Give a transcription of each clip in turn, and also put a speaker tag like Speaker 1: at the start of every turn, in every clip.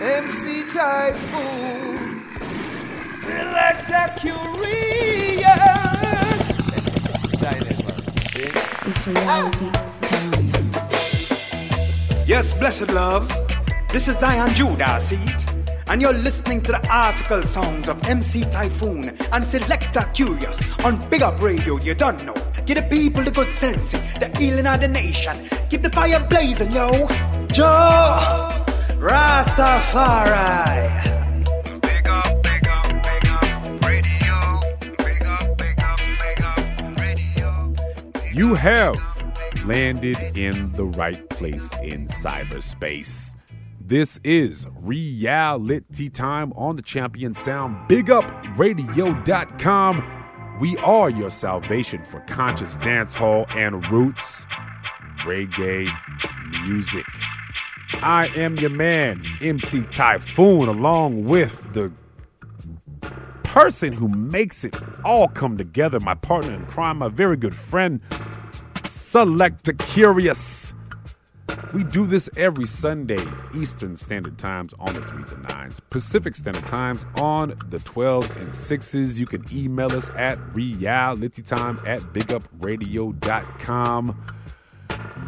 Speaker 1: MC Taiyefoon, Selector Kurious. Shine it, man.
Speaker 2: It's reality time.
Speaker 3: Yes, blessed love. This is Zion Judah, see it? And you're listening to the article songs of MC Taiyefoon and Selector Kurious on Big Up Radio, you don't know. Give the people the good sense, the healing of the nation. Keep the fire blazing, yo. Joe Rastafari.
Speaker 4: Big up, big up, big up, radio. Big up, big up, big up, radio.
Speaker 5: You have landed in the right place in cyberspace. This is reality time on the champion sound. BigUpRadio.com. We are your salvation for conscious dance hall and roots reggae music. I am your man, MC Taiyefoon, along with the person who makes it all come together, my partner in crime, my very good friend, Selector Kurious. We do this every Sunday, Eastern Standard Times on the 3s and 9s, Pacific Standard Times on the 12s and 6s. You can email us at realitytime at bigupradio.com.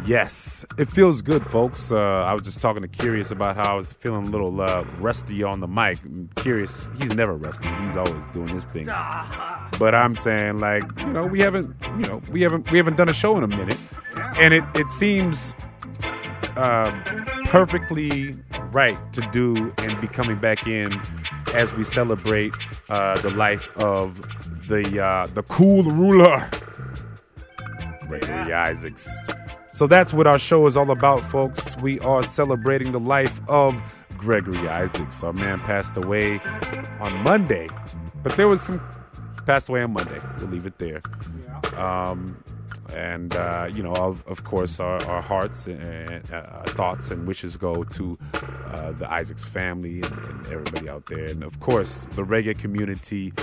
Speaker 5: Yes, it feels good, folks. Uh, I was just talking to Kurious about how I was feeling a little uh, rusty on the mic. Kurious, he's never rusty. He's always doing his thing. But I'm saying, like, you know, we haven't, you know, we haven't, we haven't done a show in a minute, and it it seems uh, perfectly right to do and be coming back in as we celebrate uh, the life of the uh, the cool ruler, Gregory Isaacs. So that's what our show is all about, folks. We are celebrating the life of Gregory Isaacs. Our man passed away on Monday, but there was some passed away on Monday. We'll leave it there. Um, and uh, you know, of, of course, our, our hearts and uh, thoughts and wishes go to uh, the Isaacs family and, and everybody out there. And of course, the reggae community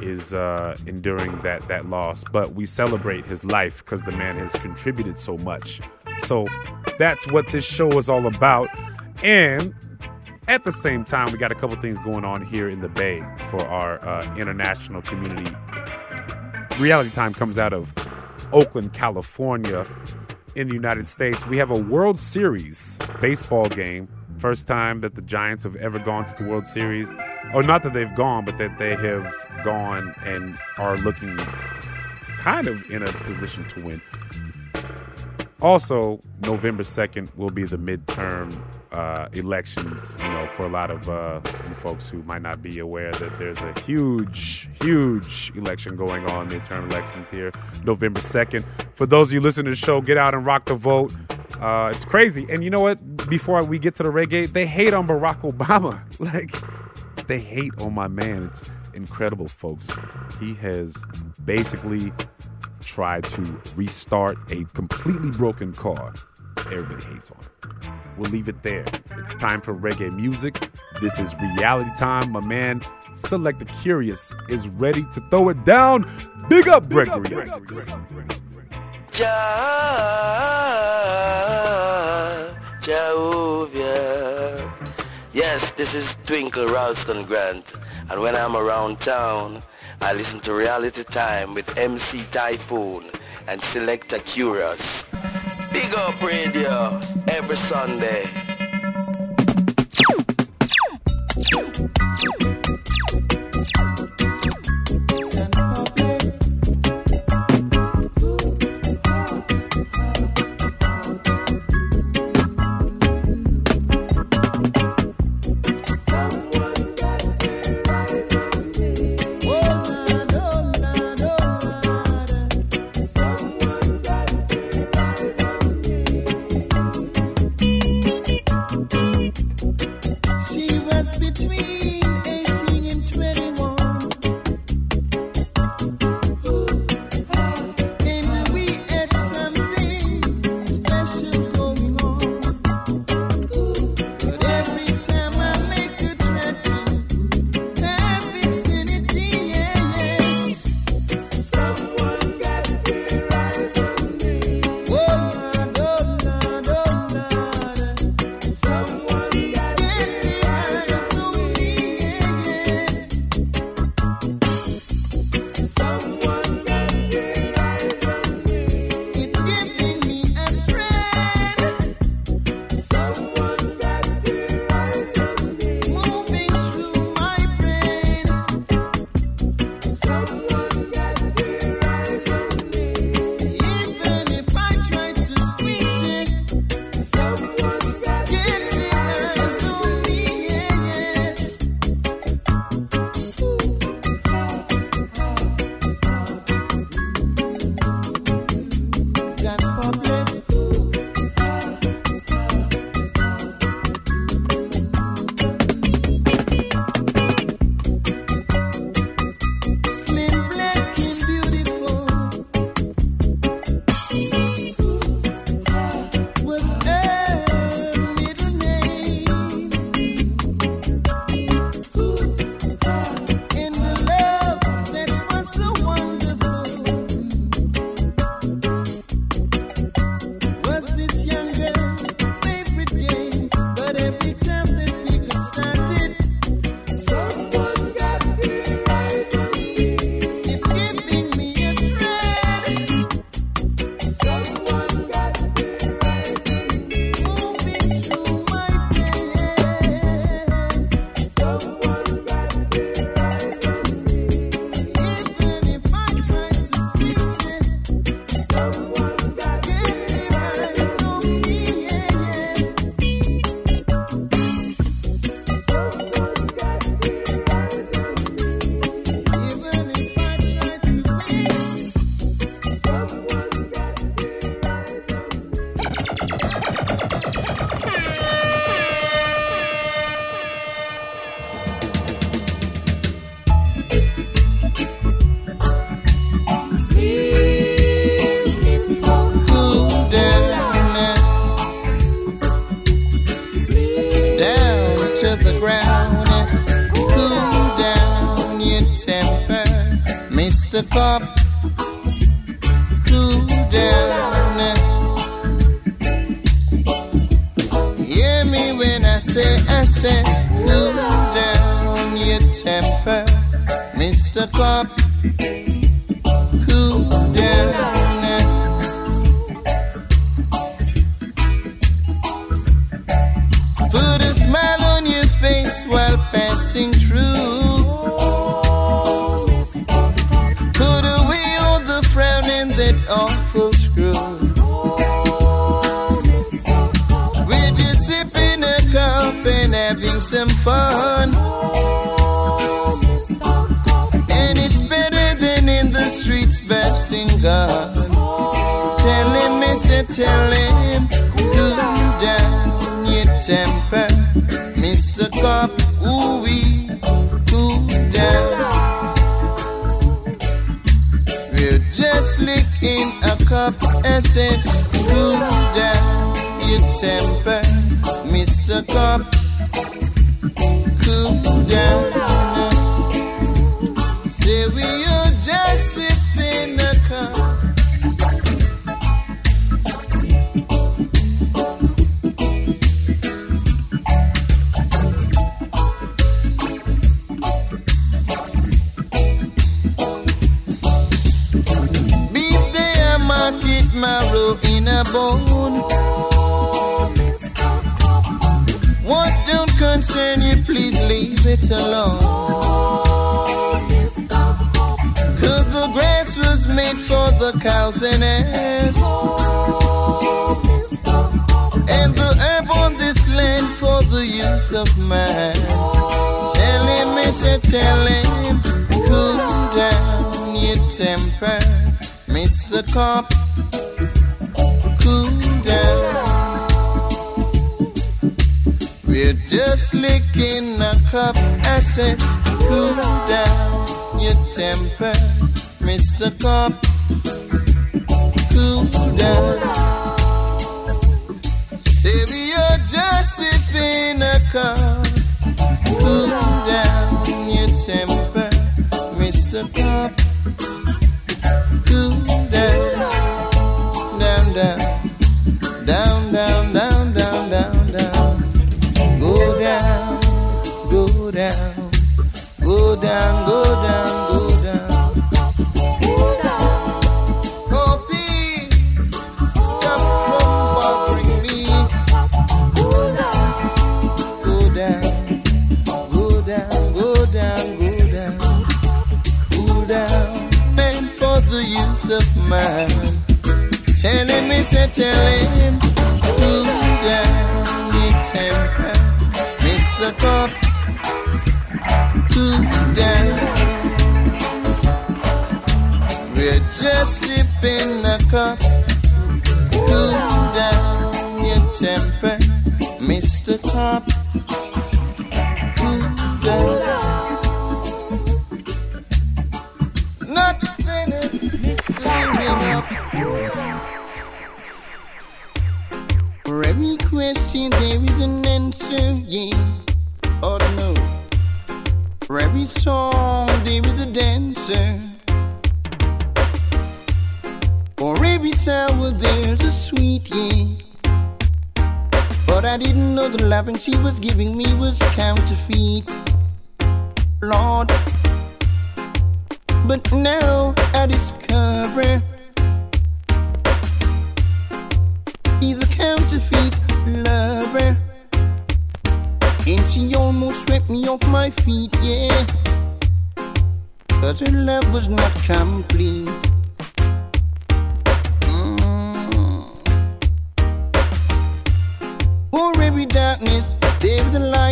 Speaker 5: is uh, enduring that that loss. But we celebrate his life because the man has contributed so much. So that's what this show is all about. And at the same time, we got a couple things going on here in the Bay for our uh, international community. Reality Time comes out of Oakland, California, in the United States. We have a World Series baseball game. First time that the Giants have ever gone to the World Series. Or not that they've gone, but that they have gone and are looking kind of in a position to win. Also, November 2nd will be the midterm uh, elections, you know, for a lot of uh, folks who might not be aware that there's a huge, huge election going on, midterm elections here, November 2nd. For those of you listening to the show, get out and rock the vote. Uh, it's crazy. And you know what? Before we get to the reggae, they hate on Barack Obama. Like, they hate on my man. It's incredible, folks. He has basically tried to restart a completely broken car. Everybody hates on it. We'll leave it there. It's time for reggae music. This is reality time. My man, Selector Kurious, is ready to throw it down. Big up, Gregory Isaacs.
Speaker 6: Jah, Jehovah. Yes, this is Twinkle Ralston Grant, and when I'm around town, I listen to Reality Time with MC Taiyefoon and Selector Kurious. Big up radio every Sunday.
Speaker 7: step Cop, to down. Hear me when I say, I say, cool down your temper, Mr. Cop. fun. And it's better than in the streets bashing God. Tell him, Mister, tell him, cool down your temper. Mr. Cop, ooh wee, cool down. We're just licking a cup and said, cool down your temper, Mr. Cop. Yeah.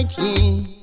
Speaker 7: nineteen.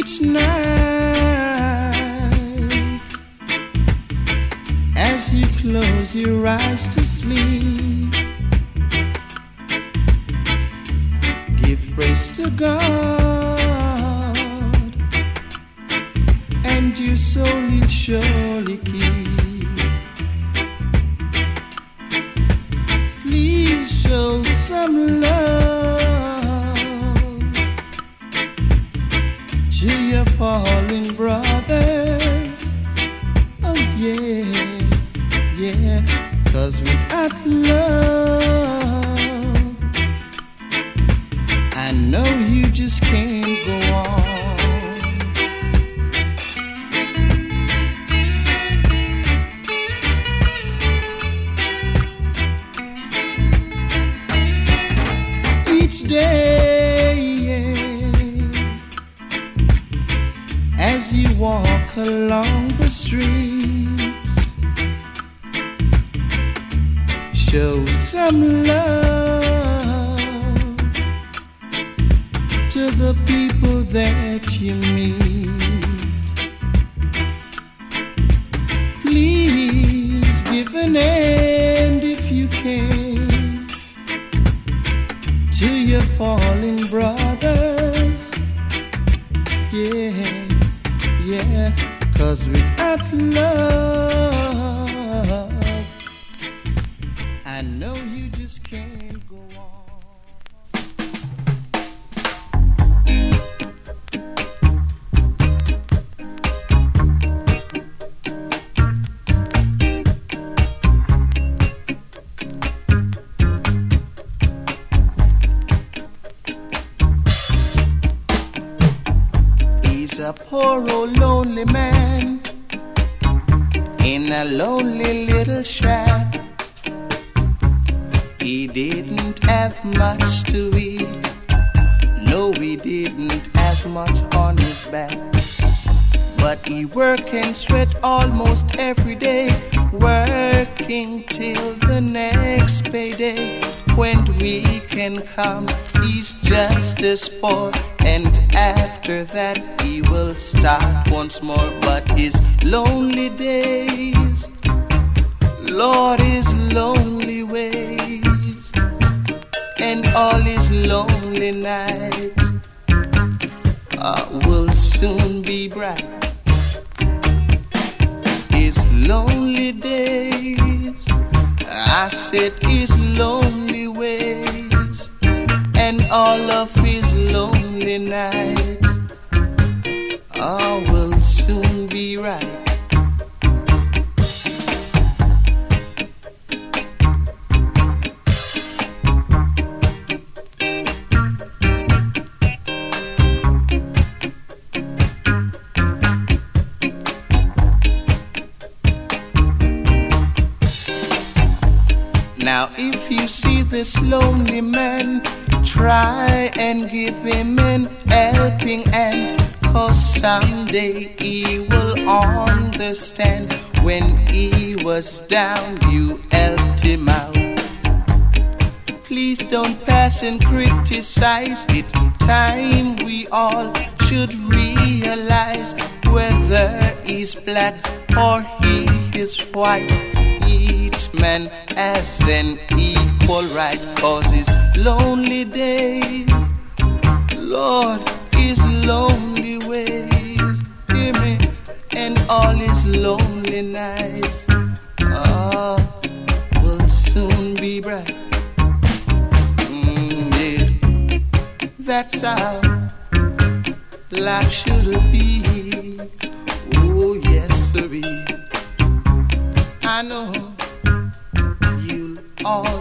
Speaker 7: Each night as you close your eyes to sleep. these lonely nights oh, will soon be bright. Mm, yeah. That's how life should be. Oh, yes, sirree. I know you'll always.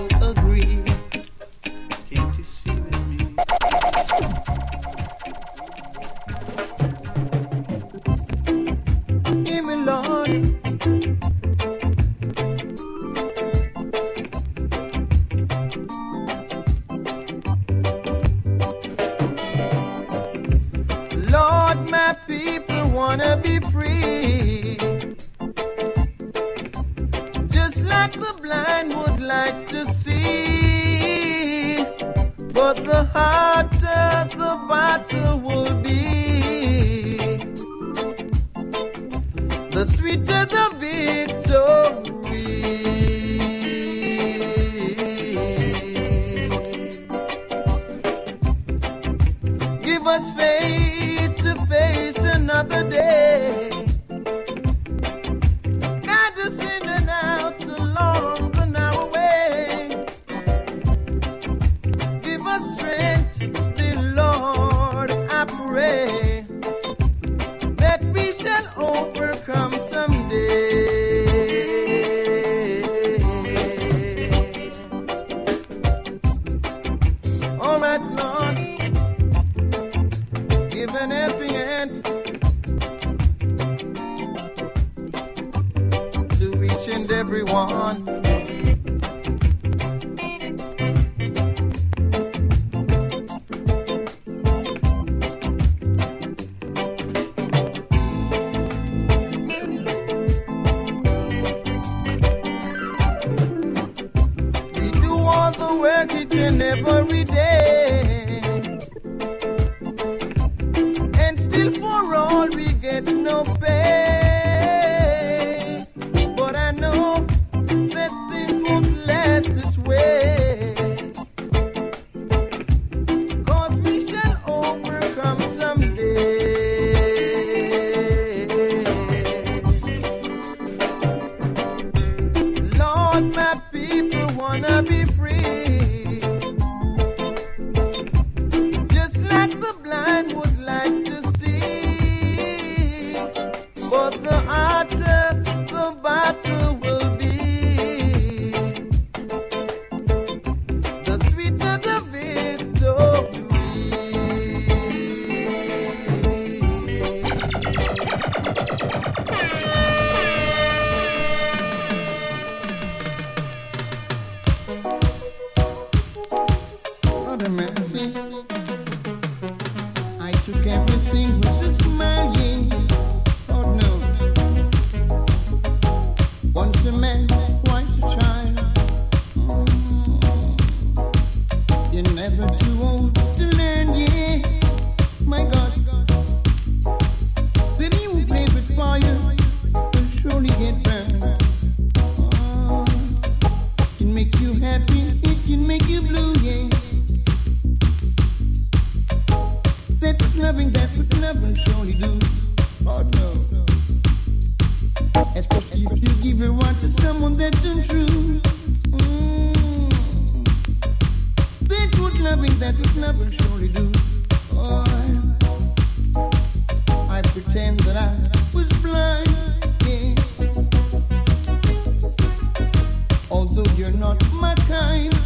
Speaker 7: My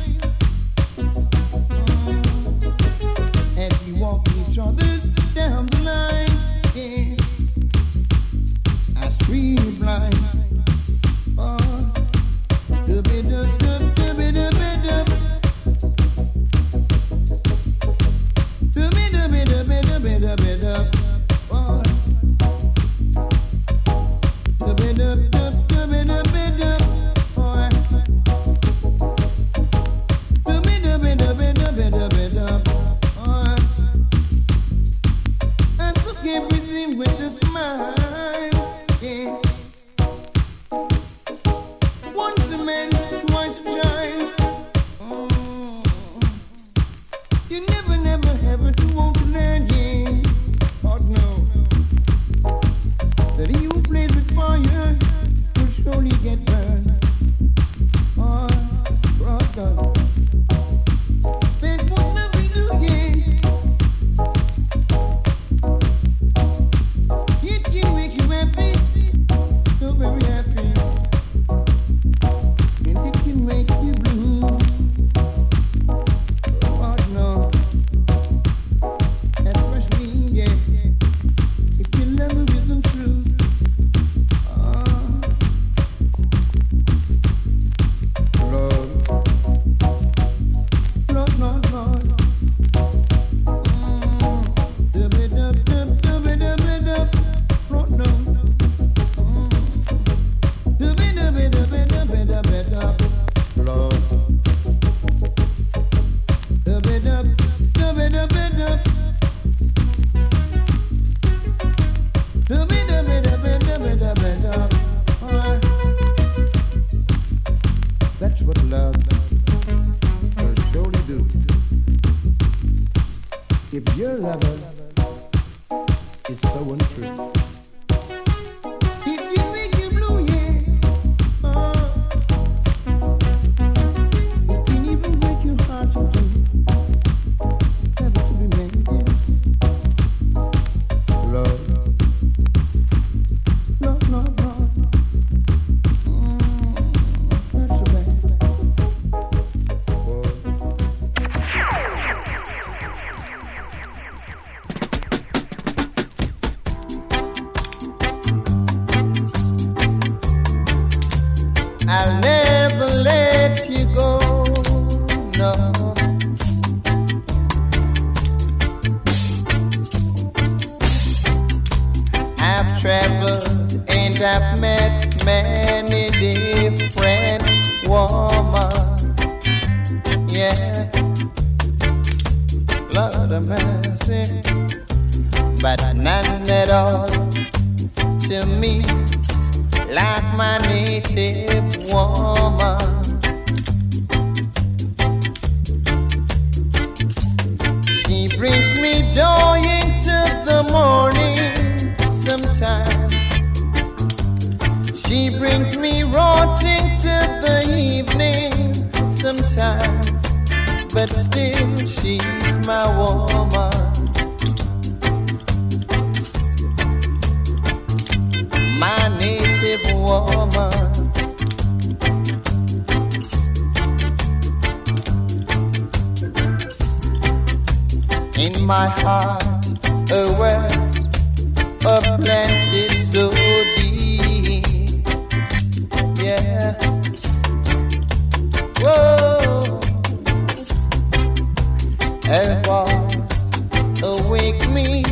Speaker 7: take me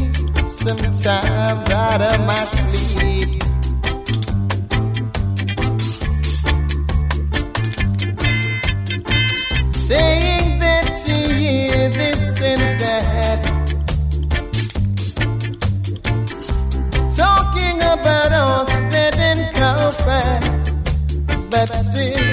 Speaker 7: sometimes out of my sleep. Saying that she hear this and that. Talking about all that and comfort, but still.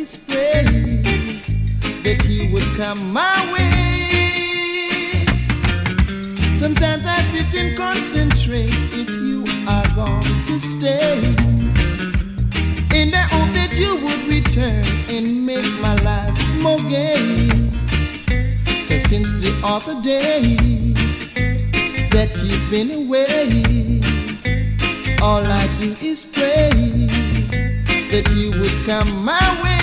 Speaker 7: his praise that he would come my way. Sometimes I sit and concentrate if you are going to stay. And I hope that you would return and make my life more gay. Cause since the other day that you've been away, all I do is pray that you would come my way.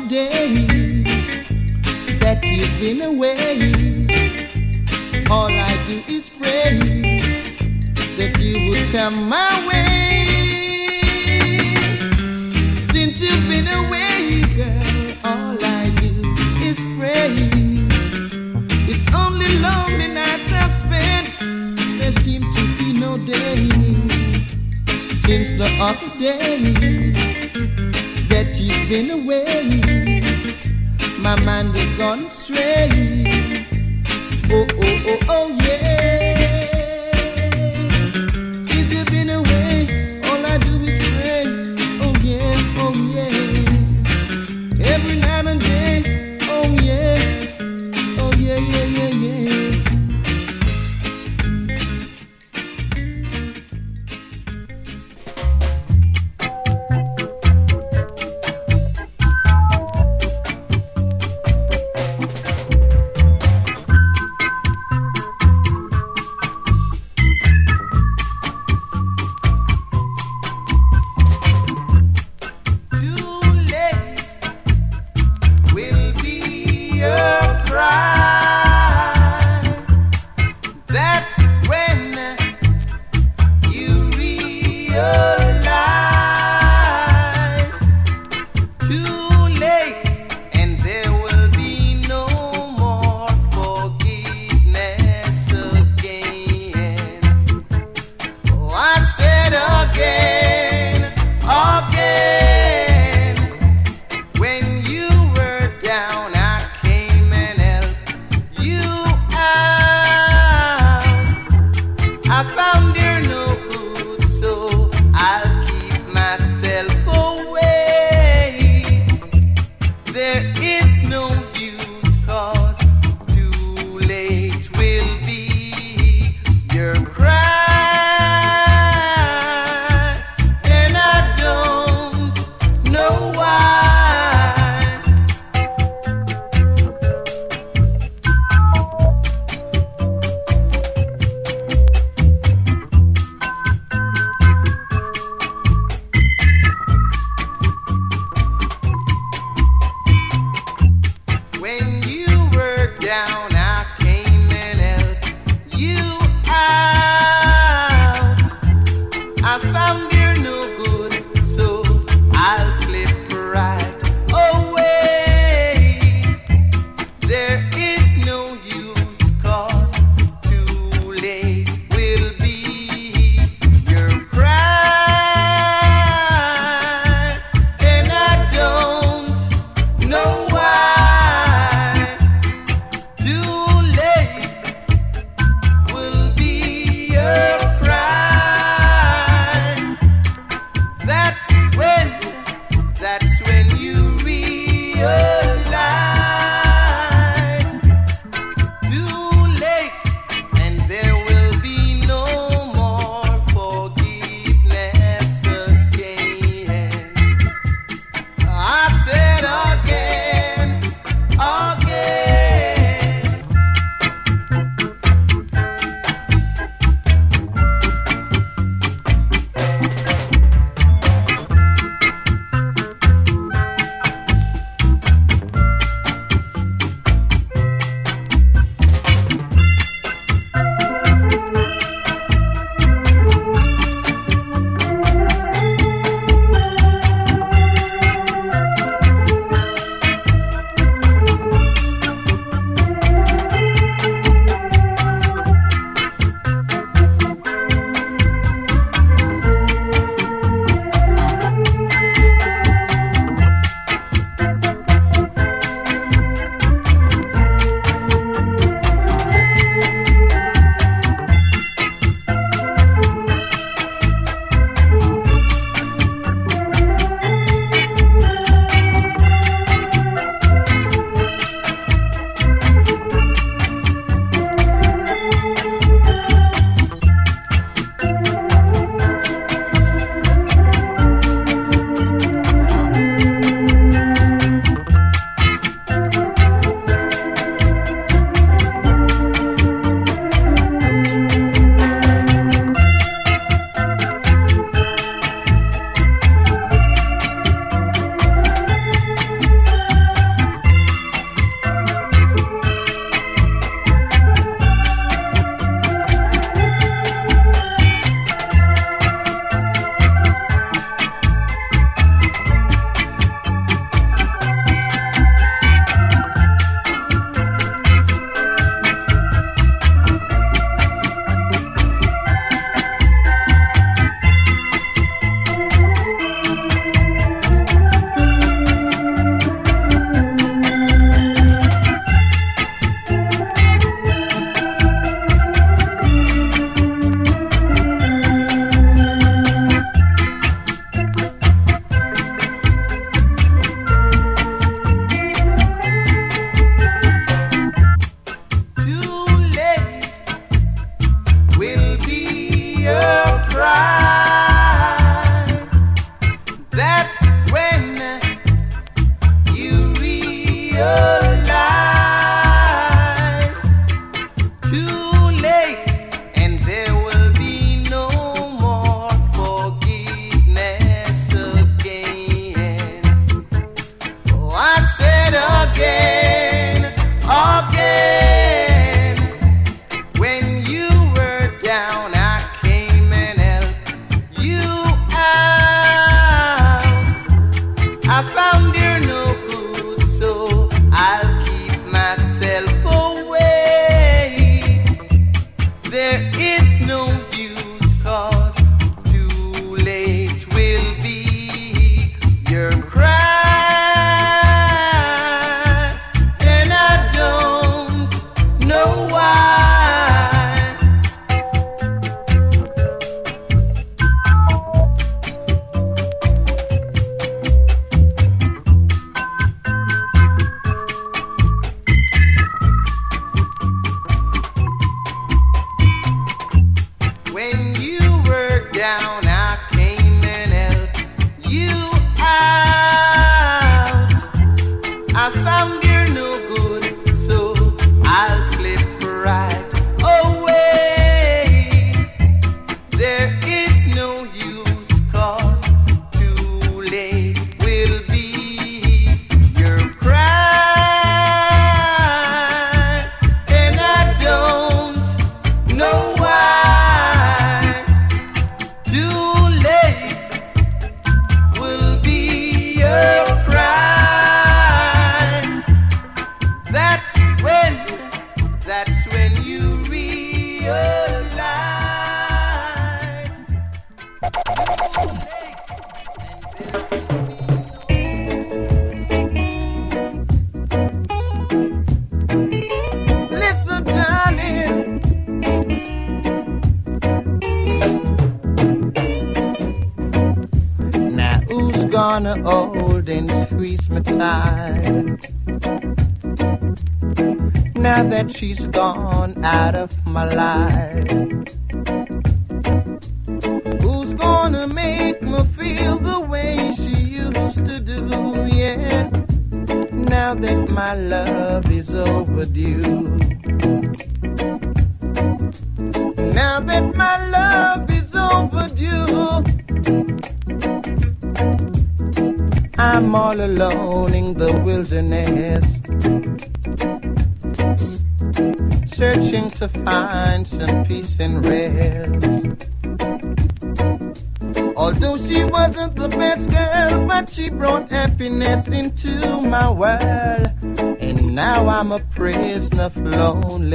Speaker 7: the day that you've been away. All I do is pray that you would come my way. Since you've been away, girl, all I do is pray. It's only lonely nights I've spent. There seem to be no day since the other day been away. My mind has gone astray. Oh, oh, oh, oh.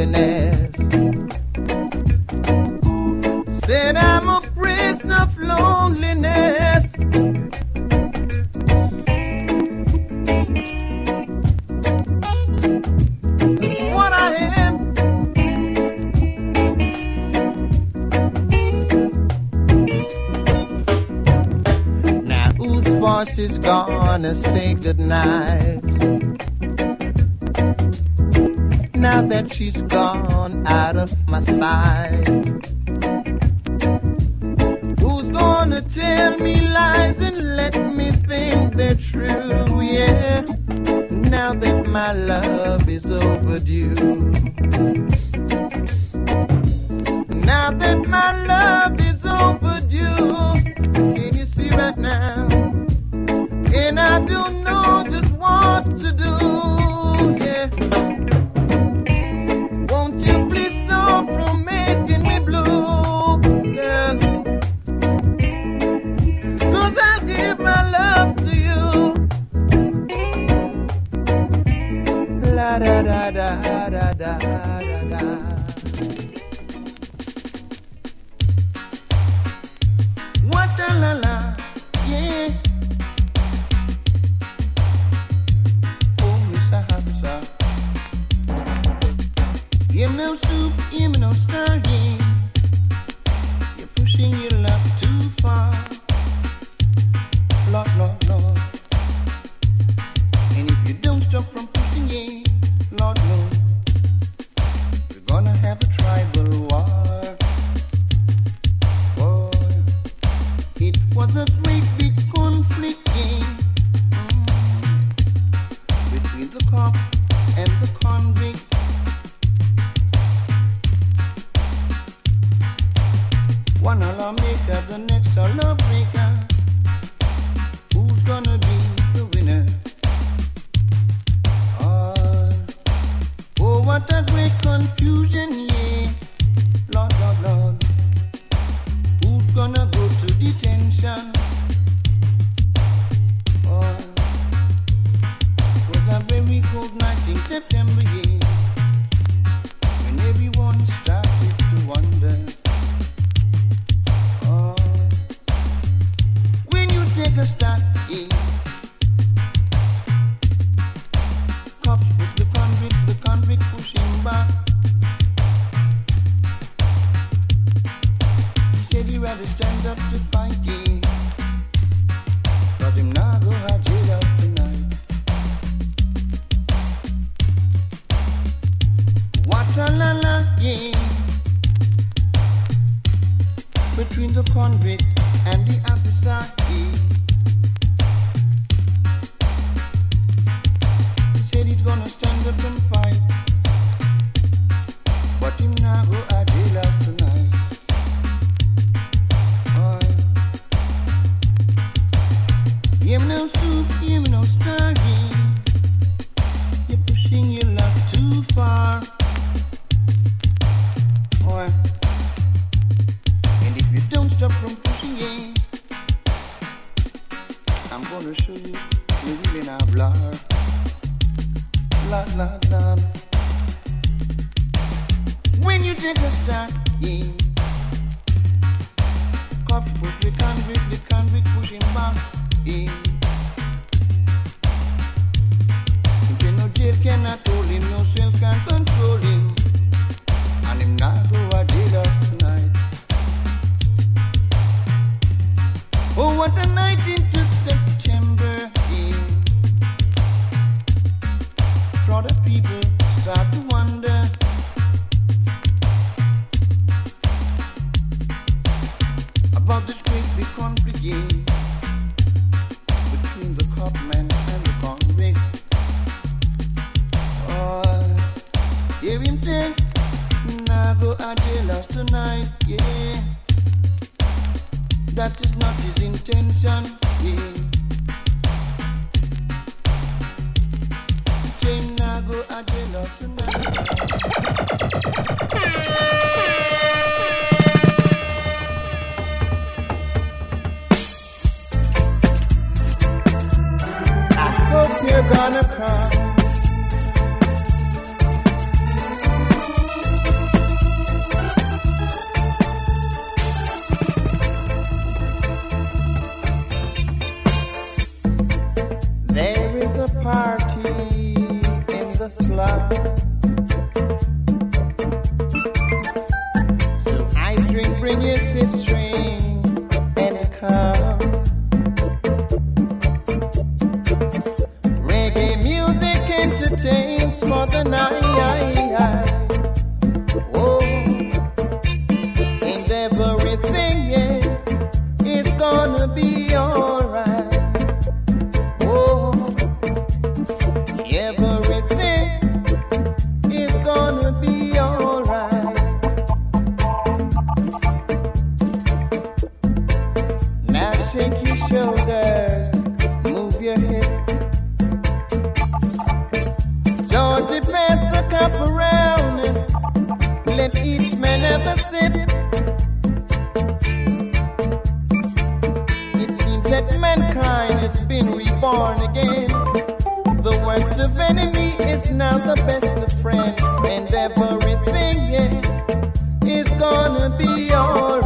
Speaker 7: Loneliness. of enemy is now the best of friend, and everything yeah, is gonna be alright.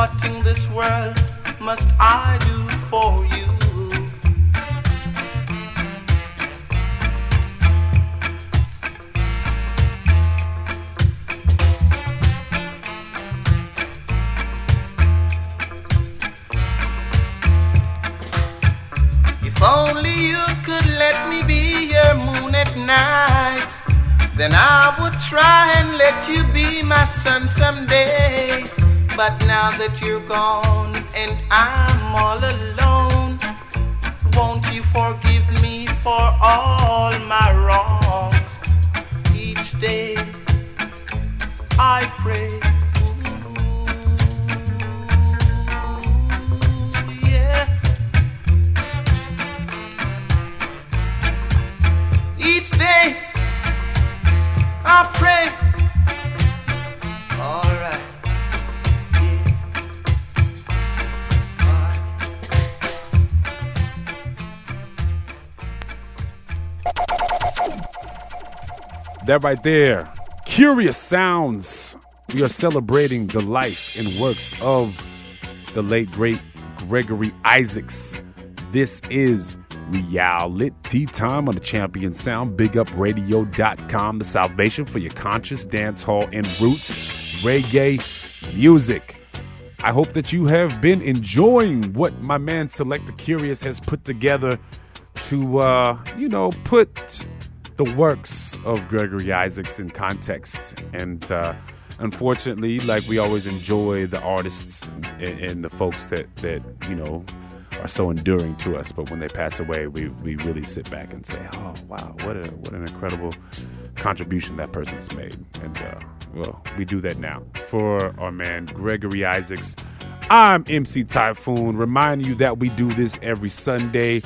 Speaker 7: What in this world must I do for you? If only you could let me be your moon at night, then I would try and let you be my sun someday. But now that you're gone and I'm all alone, won't you forgive me for all my wrongs? Each day I pray. Ooh, yeah. Each day I pray.
Speaker 5: That right there, Kurious Sounds. We are celebrating the life and works of the late, great Gregory Isaacs. This is reality time on the Champion Sound, bigupradio.com, the salvation for your conscious dance hall and roots reggae music. I hope that you have been enjoying what my man Selector Kurious has put together to, uh, you know, put the works of Gregory Isaacs in context. And uh, unfortunately, like we always enjoy the artists and, and the folks that, that, you know, are so enduring to us. But when they pass away, we, we really sit back and say, oh, wow, what, a, what an incredible contribution that person's made. And, uh, well, we do that now for our man Gregory Isaacs. I'm MC Taiyefoon, reminding you that we do this every Sunday.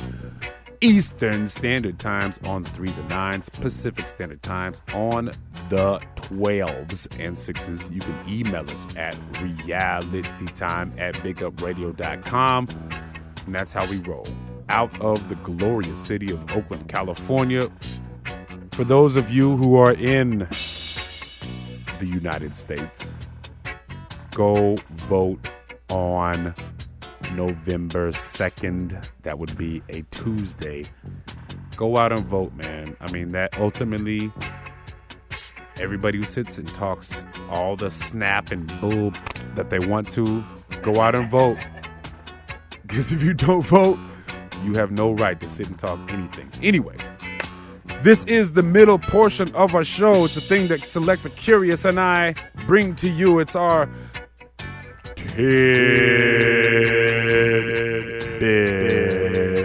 Speaker 5: Eastern Standard Times on the threes and nines, Pacific Standard Times on the 12s and sixes. You can email us at realitytime at bigupradio.com. And that's how we roll. Out of the glorious city of Oakland, California. For those of you who are in the United States, go vote on November 2nd. That would be a Tuesday. Go out and vote, man. I mean, that ultimately, everybody who sits and talks all the snap and bull that they want to, go out and vote. Because if you don't vote, you have no right to sit and talk anything. Anyway, this is the middle portion of our show. It's the thing that Selector Kurious and I bring to you. It's our tidbits.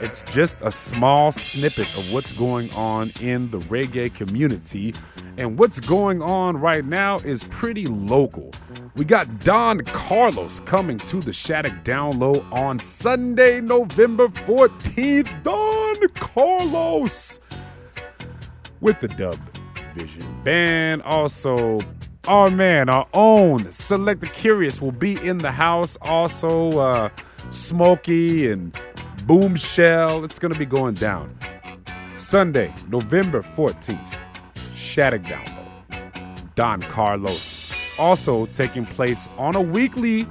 Speaker 5: It's just a small snippet of what's going on in the reggae community. And what's going on right now is pretty local. We got Don Carlos coming to the Shattuck Down Low on Sunday, November 14th. Don Carlos with the Dub Vision Band. Also, our man, our own Selector Kurious will be in the house. Also, uh, Smokey and Boom Shell. It's going to be going down. Sunday, November 14th, Shattuck Down Low. Don Carlos. Also taking place on a weekly.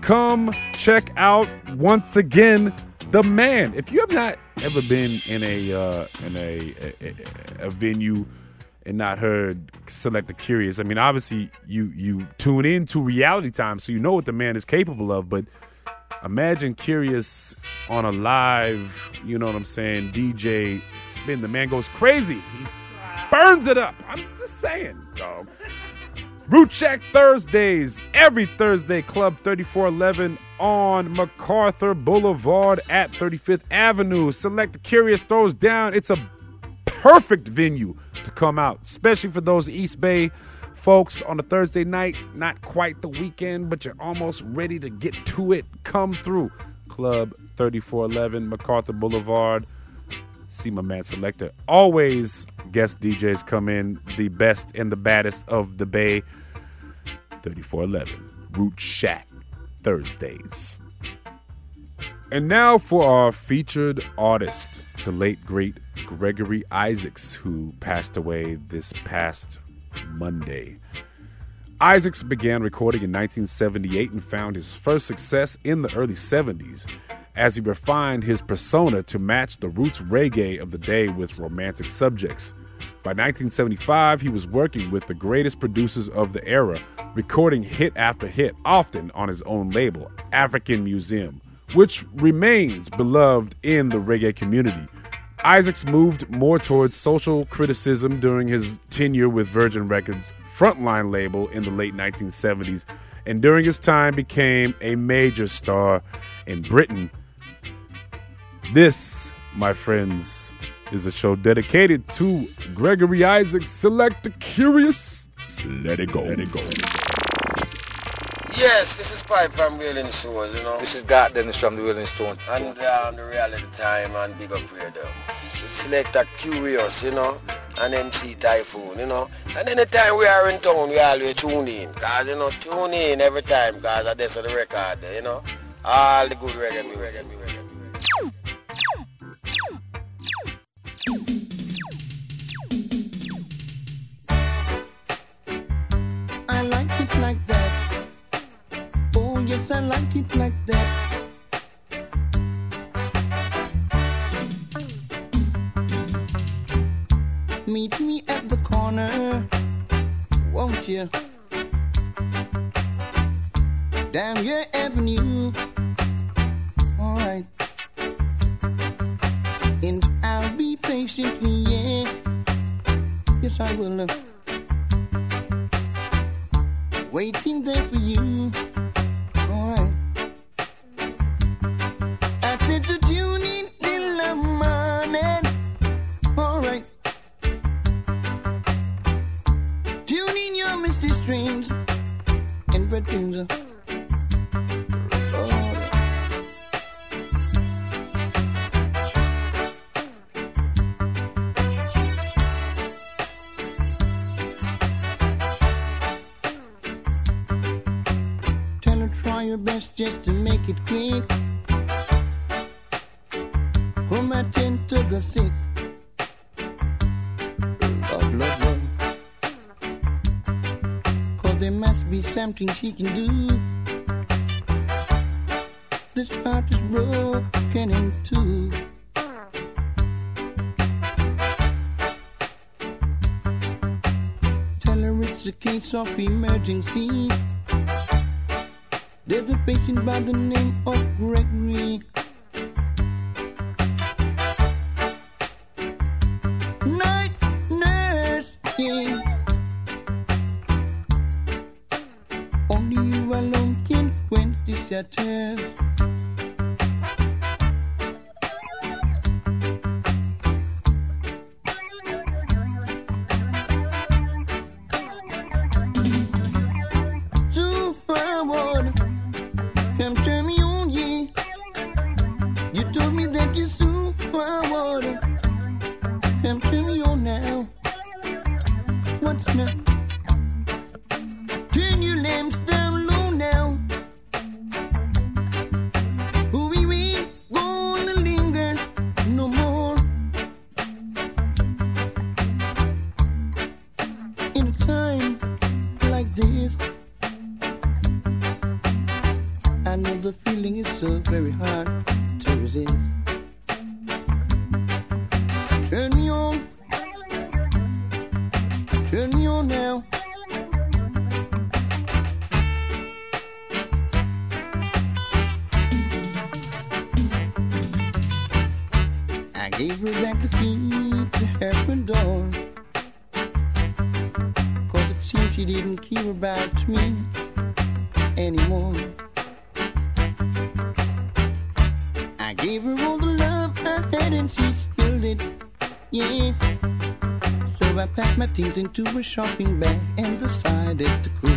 Speaker 5: Come check out once again the man. If you have not ever been in a uh, in a, a, a venue and not heard Selector Kurious, I mean, obviously you you tune in to Reality Time, so you know what the man is capable of. But imagine Kurious on a live, you know what I'm saying, DJ spin. The man goes crazy. He burns it up. I'm just saying, dog. Root Check Thursdays, every Thursday, Club 3411 on MacArthur Boulevard at 35th Avenue. Selector Kurious throws down. It's a perfect venue to come out, especially for those East Bay folks, on a Thursday night, not quite the weekend, but you're almost ready to get to it. Come through. Club 3411, MacArthur Boulevard. See my man Selector. Always guest DJs come in, the best and the baddest of the Bay. 3411, Root Shack, Thursdays. And now for our featured artist, the late great Gregory Isaacs, who passed away this past Monday. Isaacs began recording in 1978 and found his first success in the early 70s as he refined his persona to match the roots reggae of the day with romantic subjects. By 1975, he was working with the greatest producers of the era, recording hit after hit, often on his own label, African Museum, which remains beloved in the reggae community. Isaacs moved more towards social criticism during his tenure with Virgin Records' frontline label in the late 1970s, and during his time became a major star in Britain. This, my friends, is a show dedicated to Gregory Isaacs Selector Kurious. Let it go. Let it go.
Speaker 8: Yes, this is Pipe from Wailing Souls, you know.
Speaker 9: This is God Dennis from the Willing Stone.
Speaker 8: And uh, on the reality time and big up freedom. It's Selector Kurious, you know, and MC Taiyefoon, you know. And anytime we are in town, we always tune in. Cause, you know, tune in every time, cause I that's the record, you know. All the good reggae, me reggae, me reggae, me reggae.
Speaker 7: Yes, I like it like that. Meet me at the corner, won't you? Down your avenue. Alright. And I'll be patiently, yeah. Yes, I will. Waiting there for you. Of emergency. There's a patient by the name of 18th into a shopping bag and decided to cruise.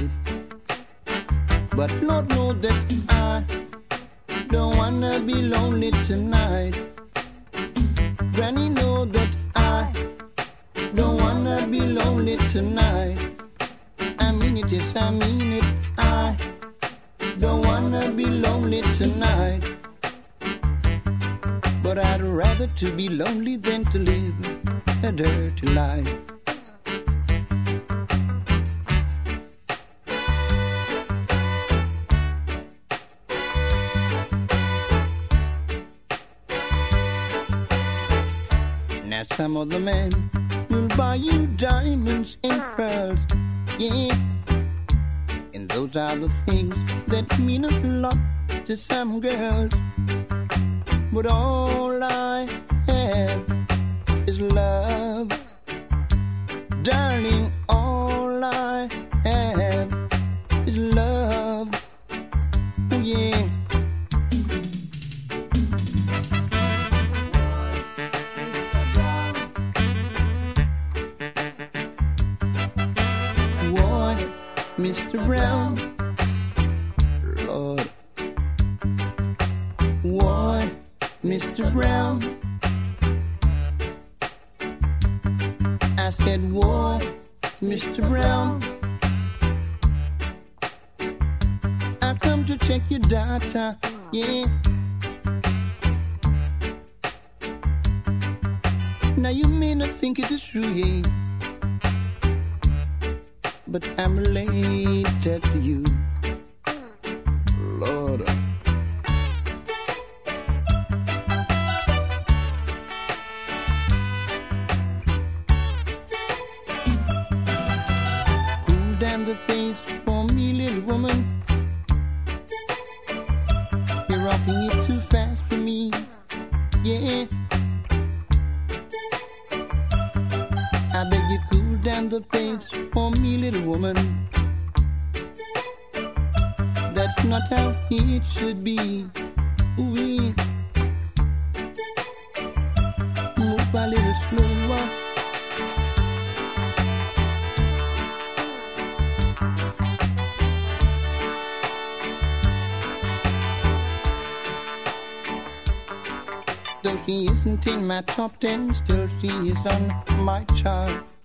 Speaker 7: my top ten, still she is on my chart.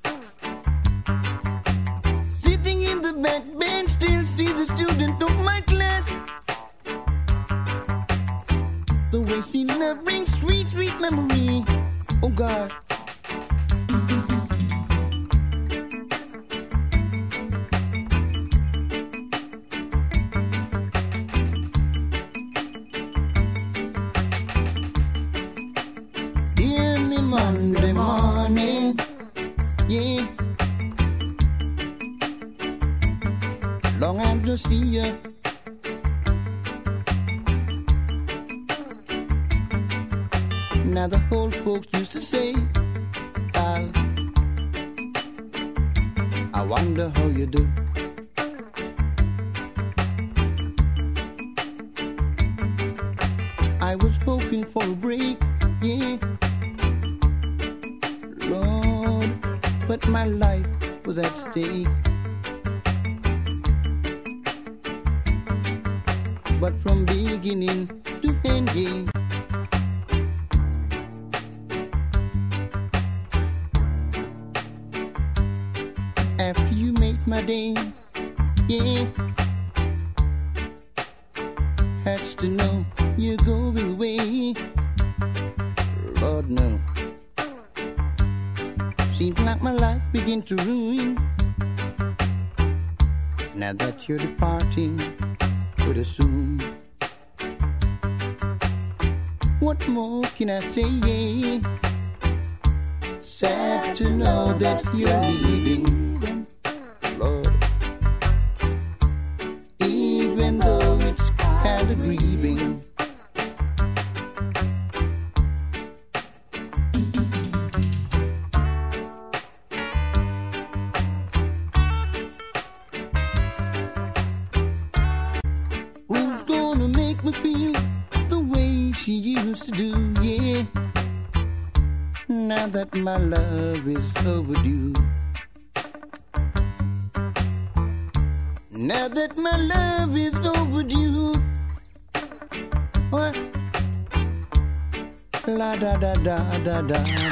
Speaker 7: da da da da.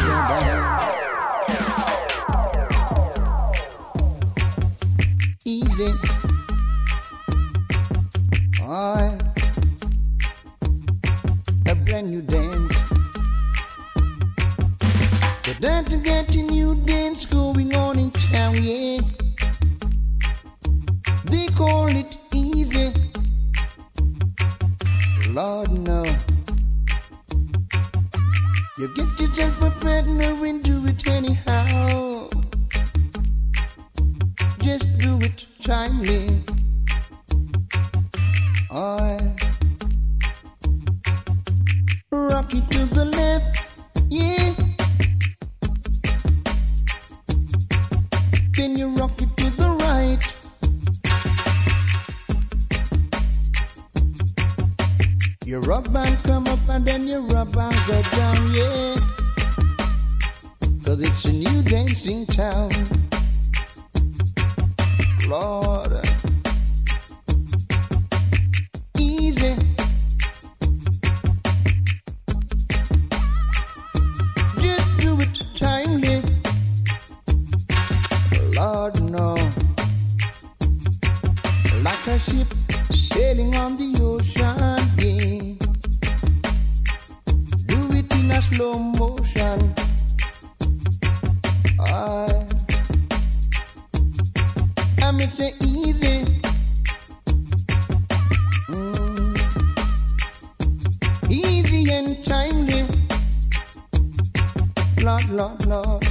Speaker 7: love, love.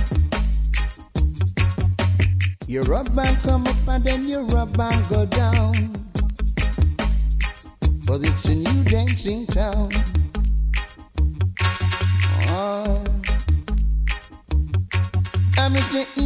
Speaker 7: You rub and come up and then you rub and go down. But it's a new dancing town. Ah. I'm Mr.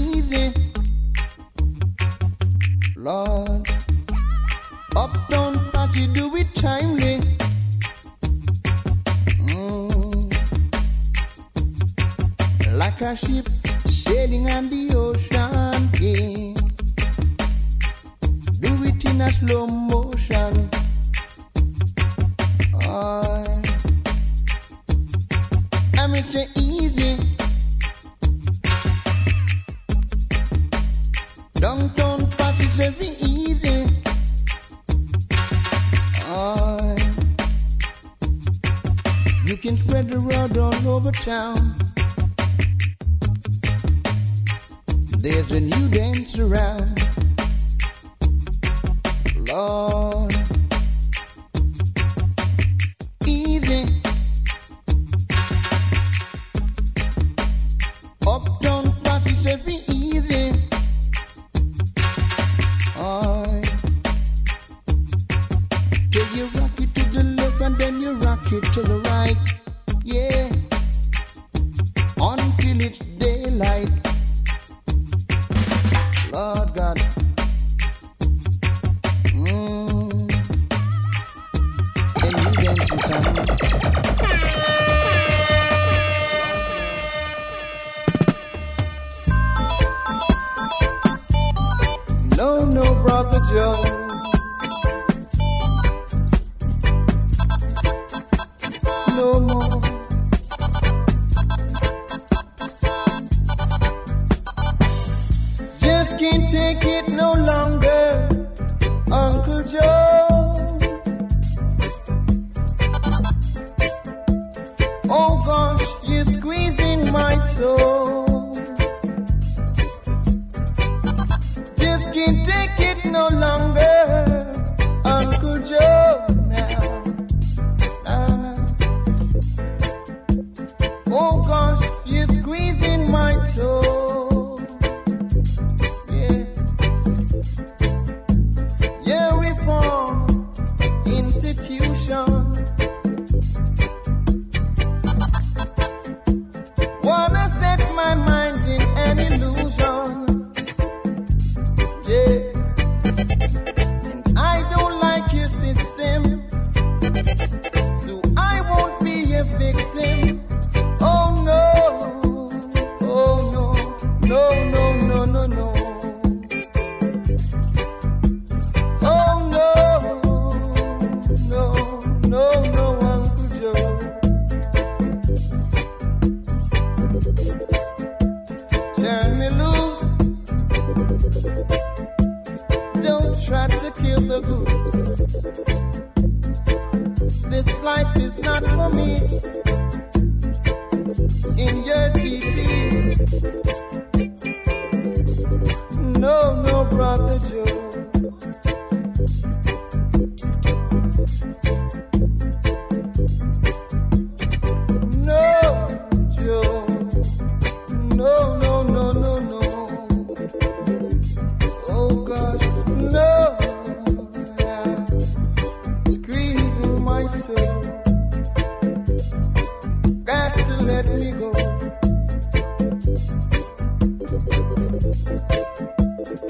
Speaker 7: Thank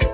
Speaker 7: you.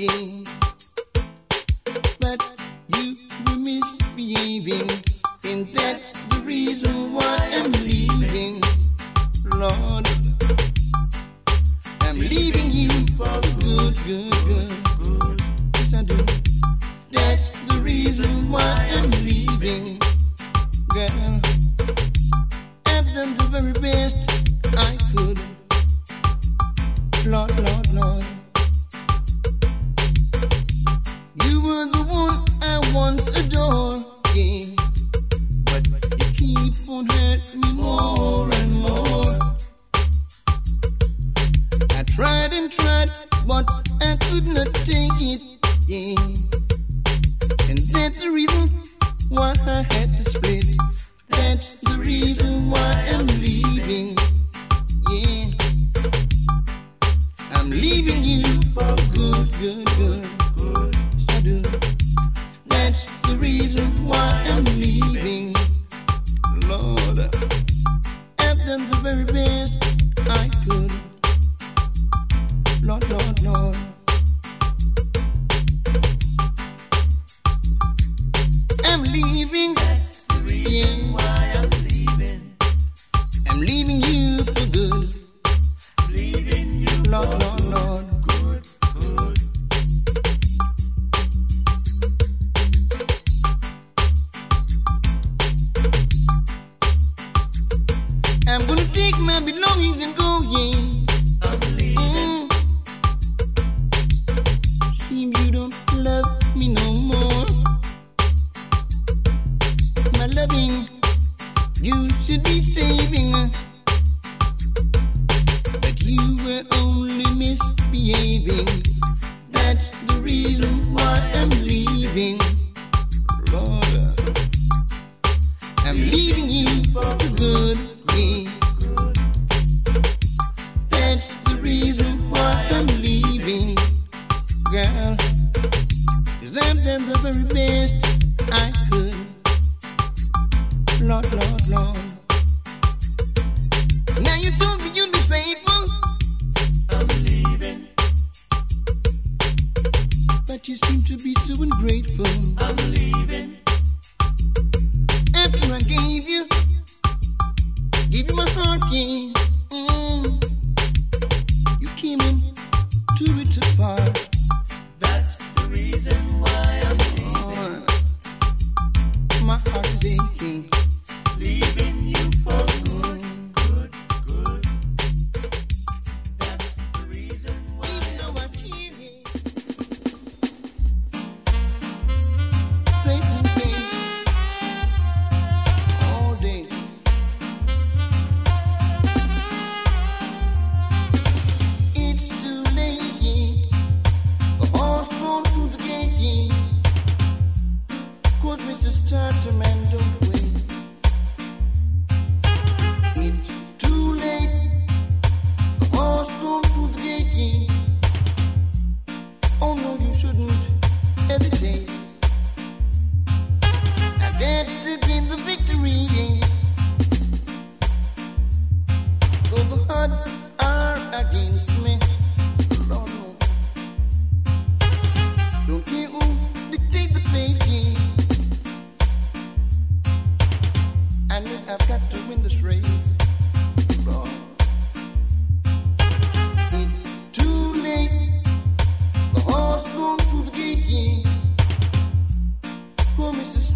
Speaker 7: Saving,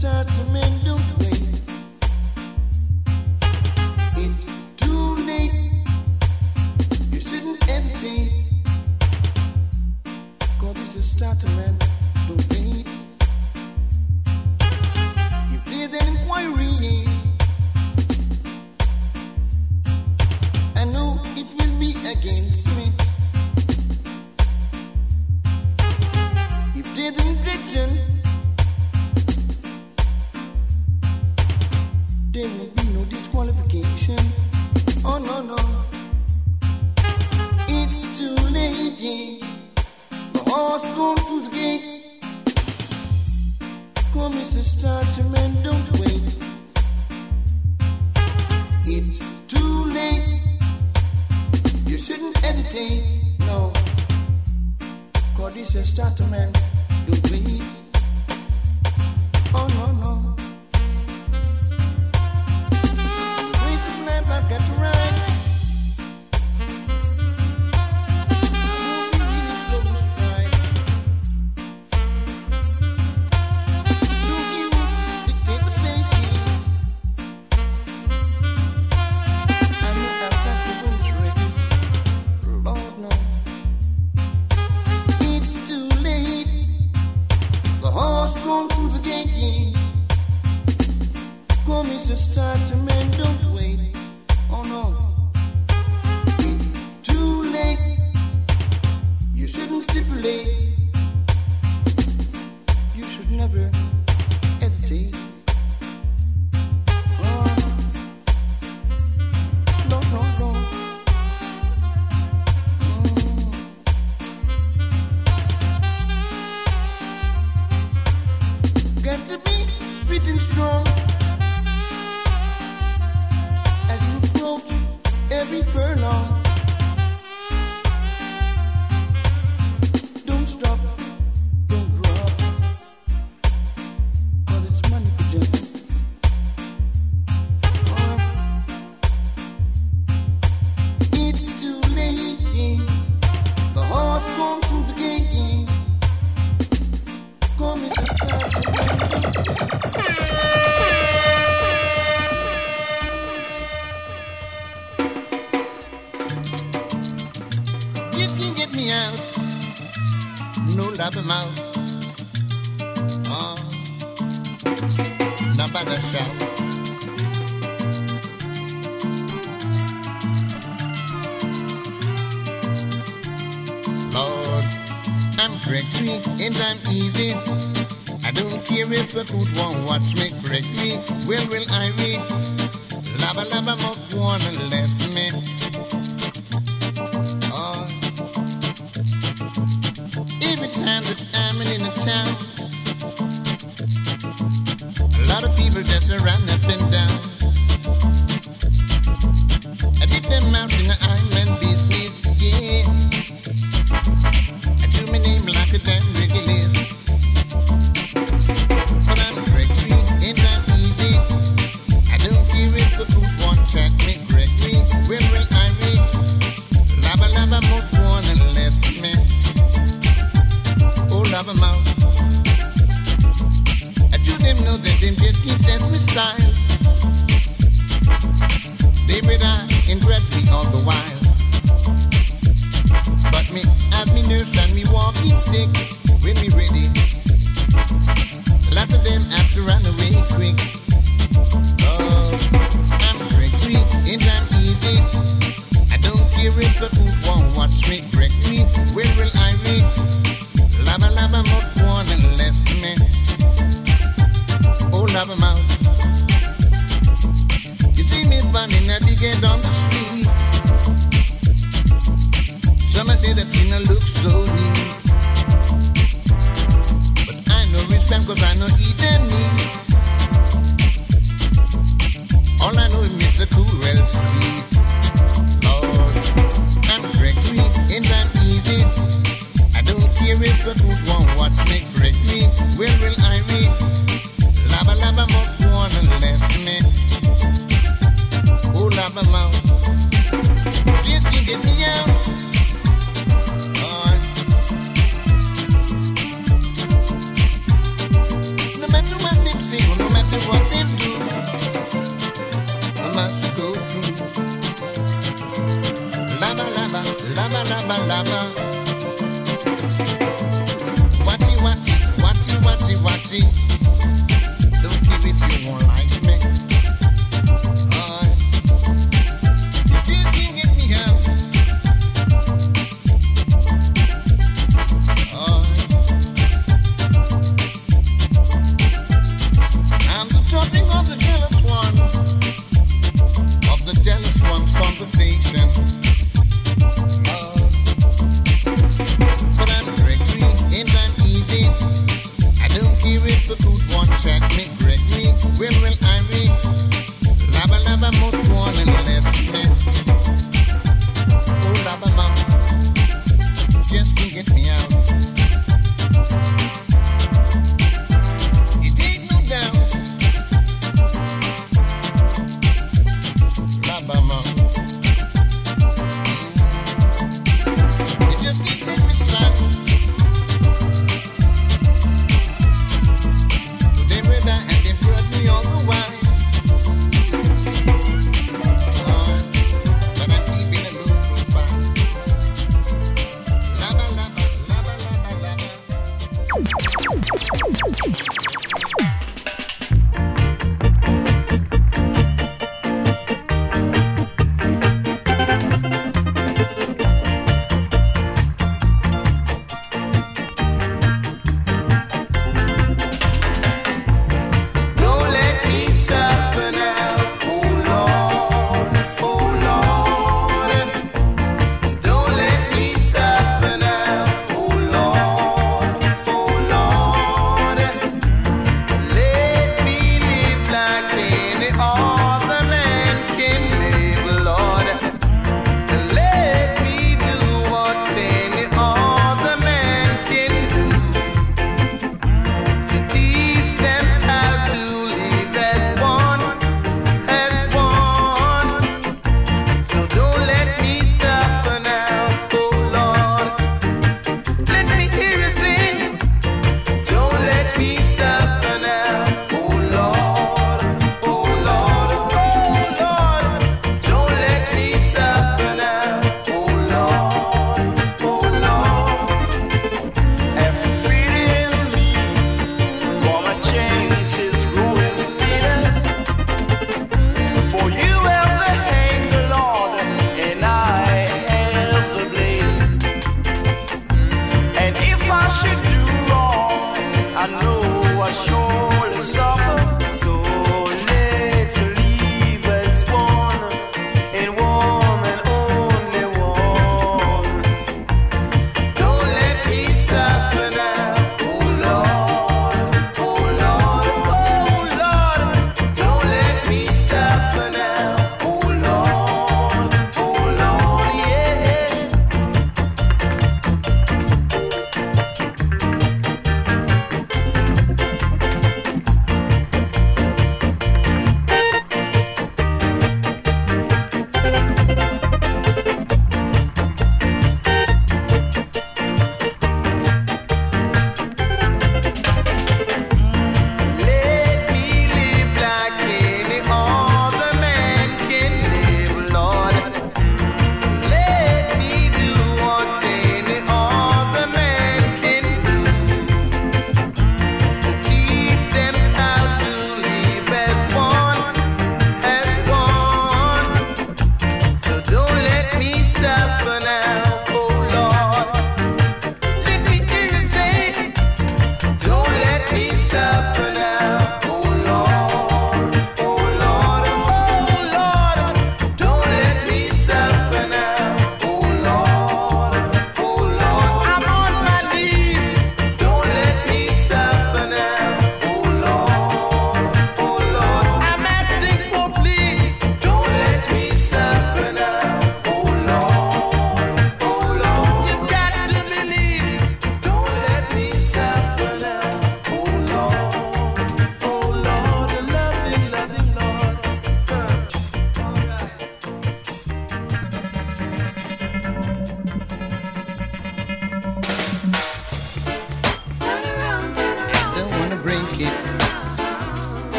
Speaker 7: Come, to Starter, the food won't watch me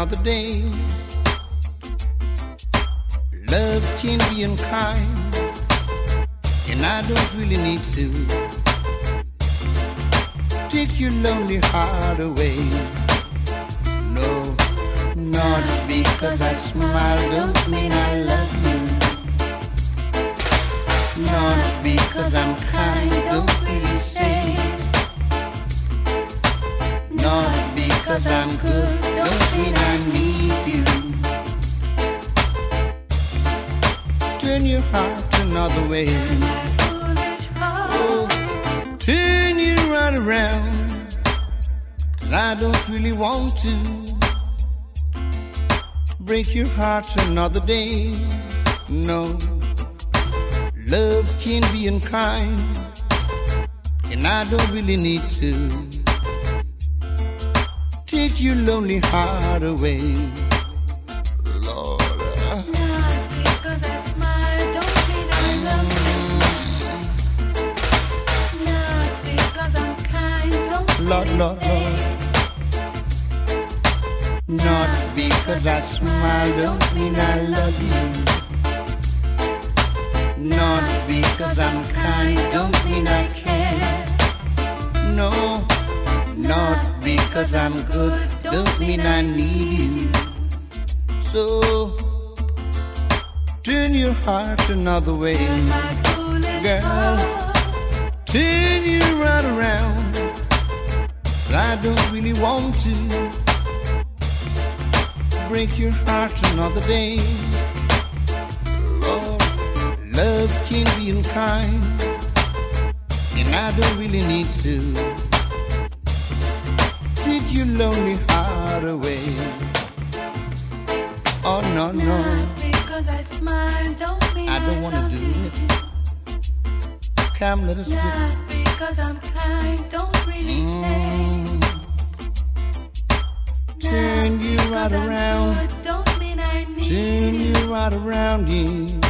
Speaker 7: another day. another day. No, love can be unkind, and I don't really need to take your lonely heart away. Oh no no.
Speaker 10: Because I smile, don't mean
Speaker 7: I don't wanna do it. Come, let us do
Speaker 10: it. Because I'm kind, don't really mm. say.
Speaker 7: Turn you right around.
Speaker 10: Good, don't mean I
Speaker 7: Turn you right around, yeah.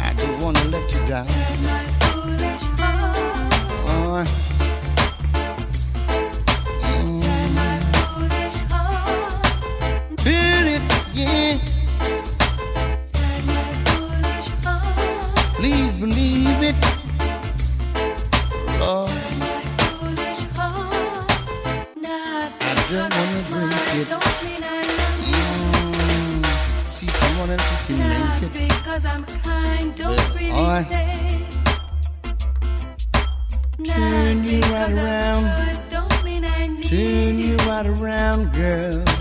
Speaker 7: I don't wanna let you down. Please believe it.
Speaker 10: Oh.
Speaker 7: I to drink it. Mm, see someone else.
Speaker 10: Really
Speaker 7: all
Speaker 10: right.
Speaker 7: Turn you right around. Turn you right around, girl.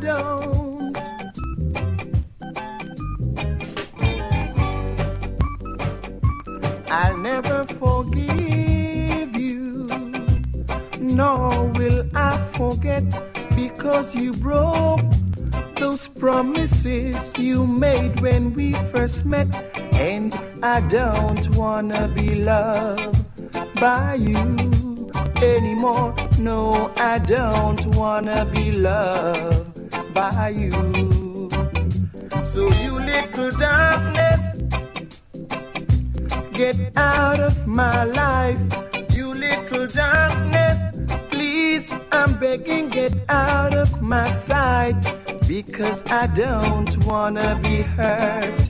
Speaker 7: don't. I'll never forgive you, nor will I forget because you broke those promises you made when we first met, and I don't wanna be loved by you anymore. No, I don't wanna be loved by you. So, you little darkness, get out of my life. You little darkness, please, I'm begging, get out of my sight. Because I don't wanna be hurt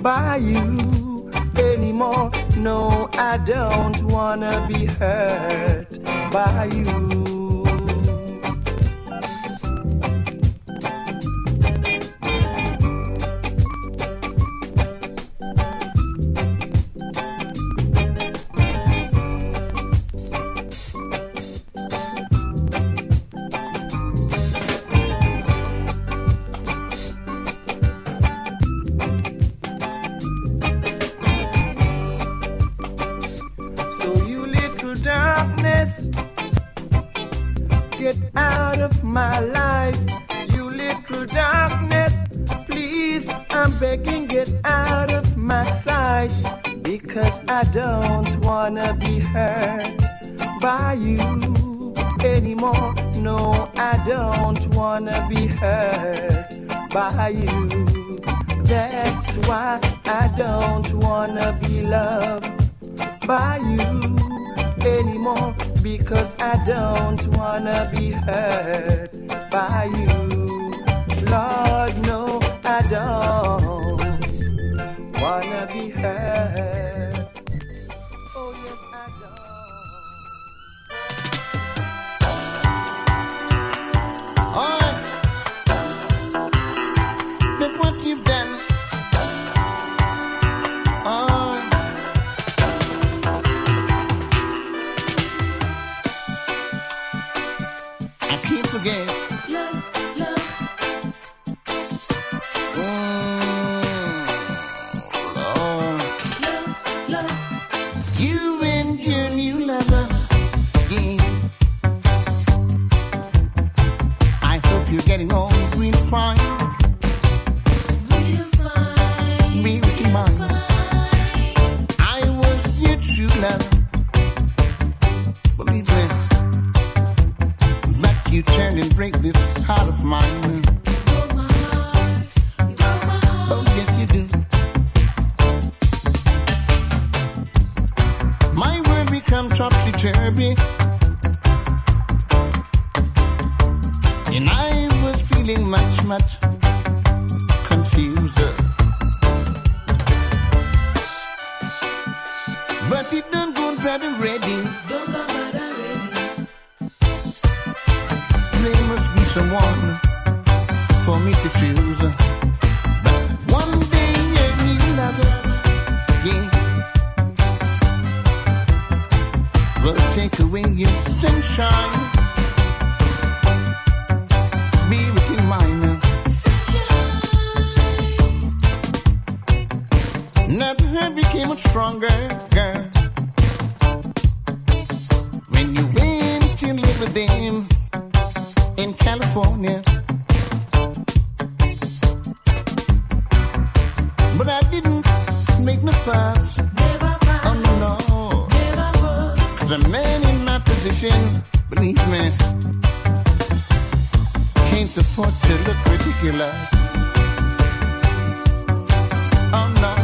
Speaker 7: by you anymore. No, I don't wanna be hurt by you.
Speaker 11: Can't
Speaker 7: afford to look ridiculous. Oh no,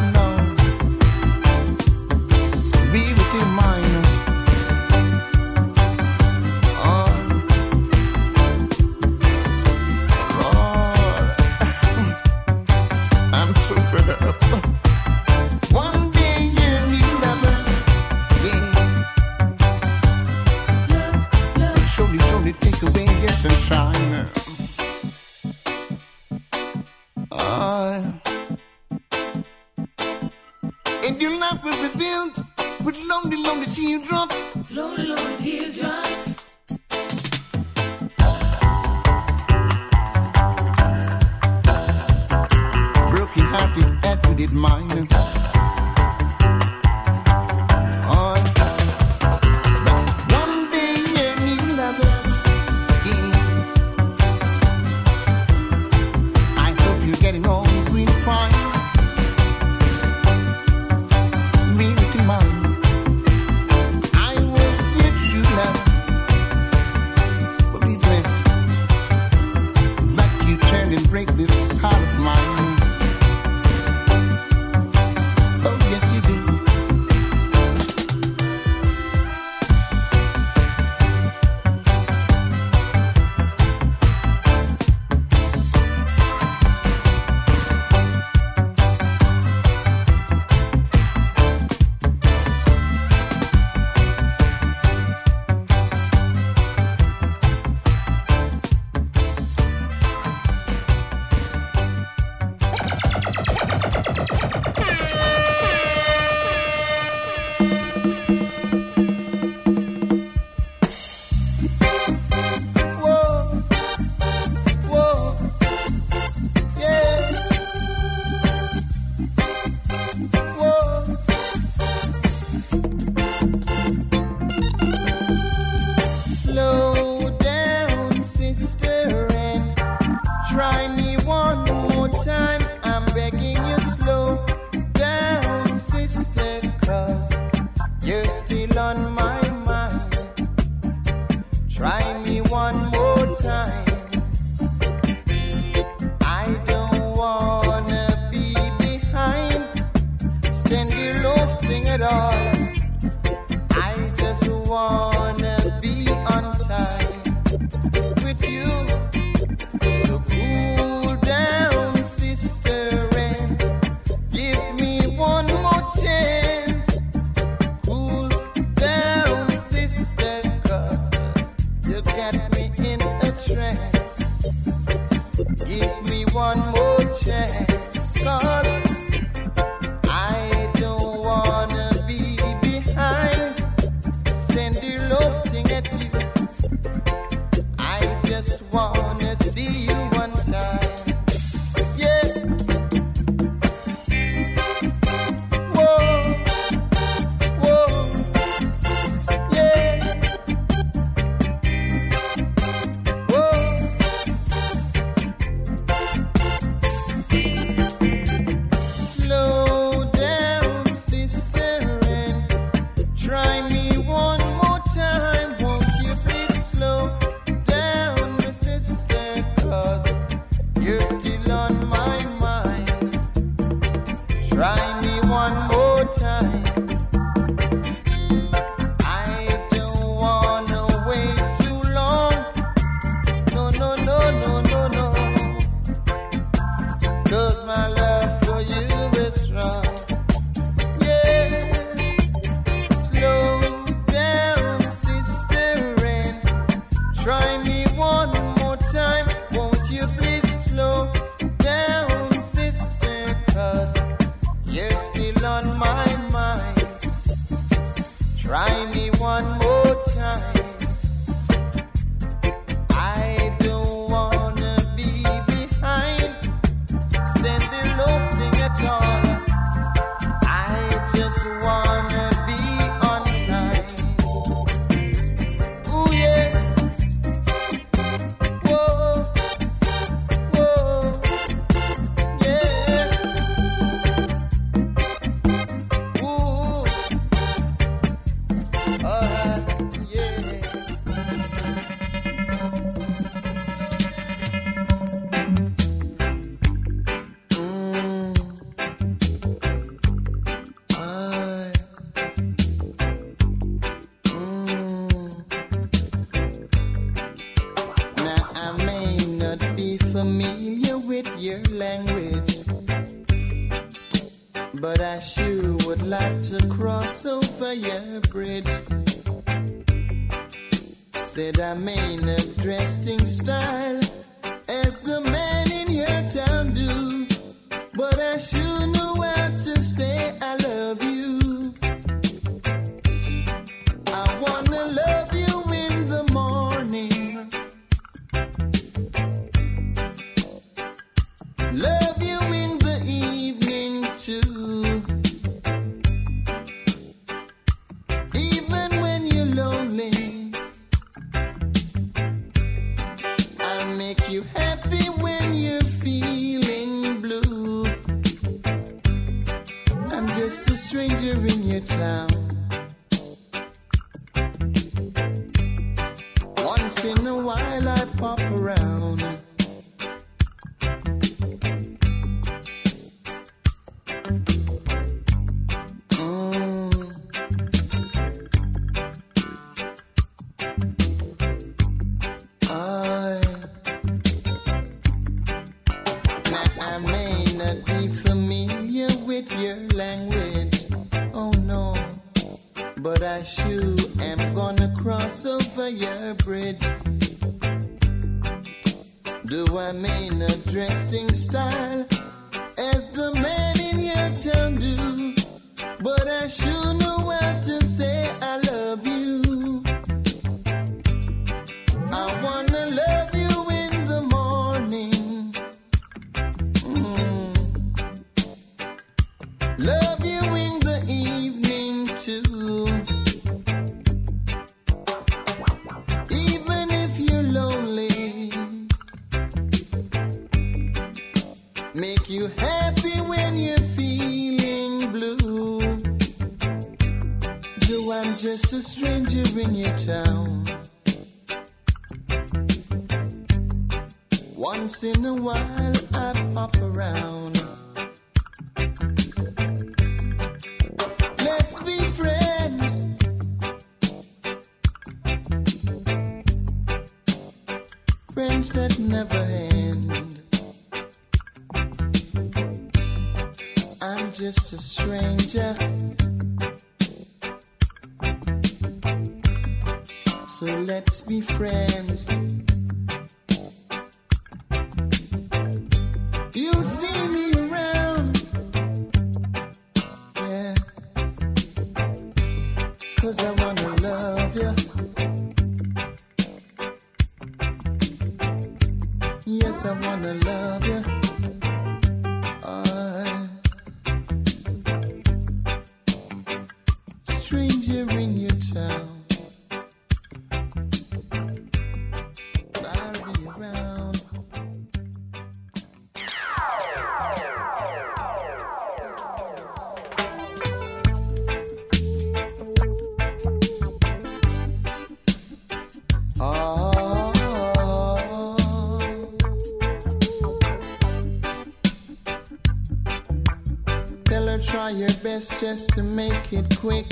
Speaker 12: just
Speaker 7: to make it quick.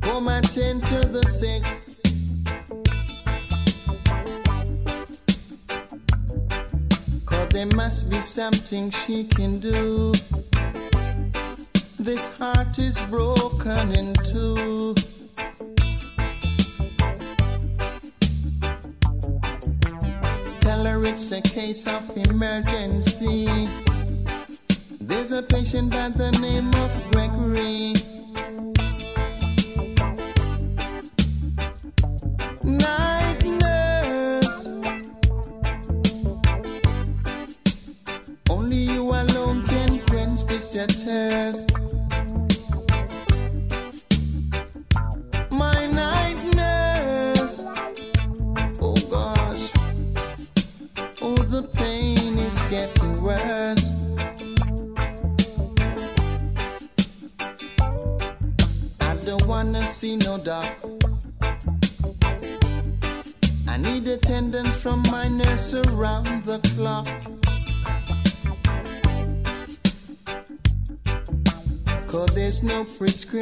Speaker 7: Pour my tin to the sink. Cause there must be something she can do. This heart is broken in two. Tell her it's a case of emergency a patient by the name of Gregory.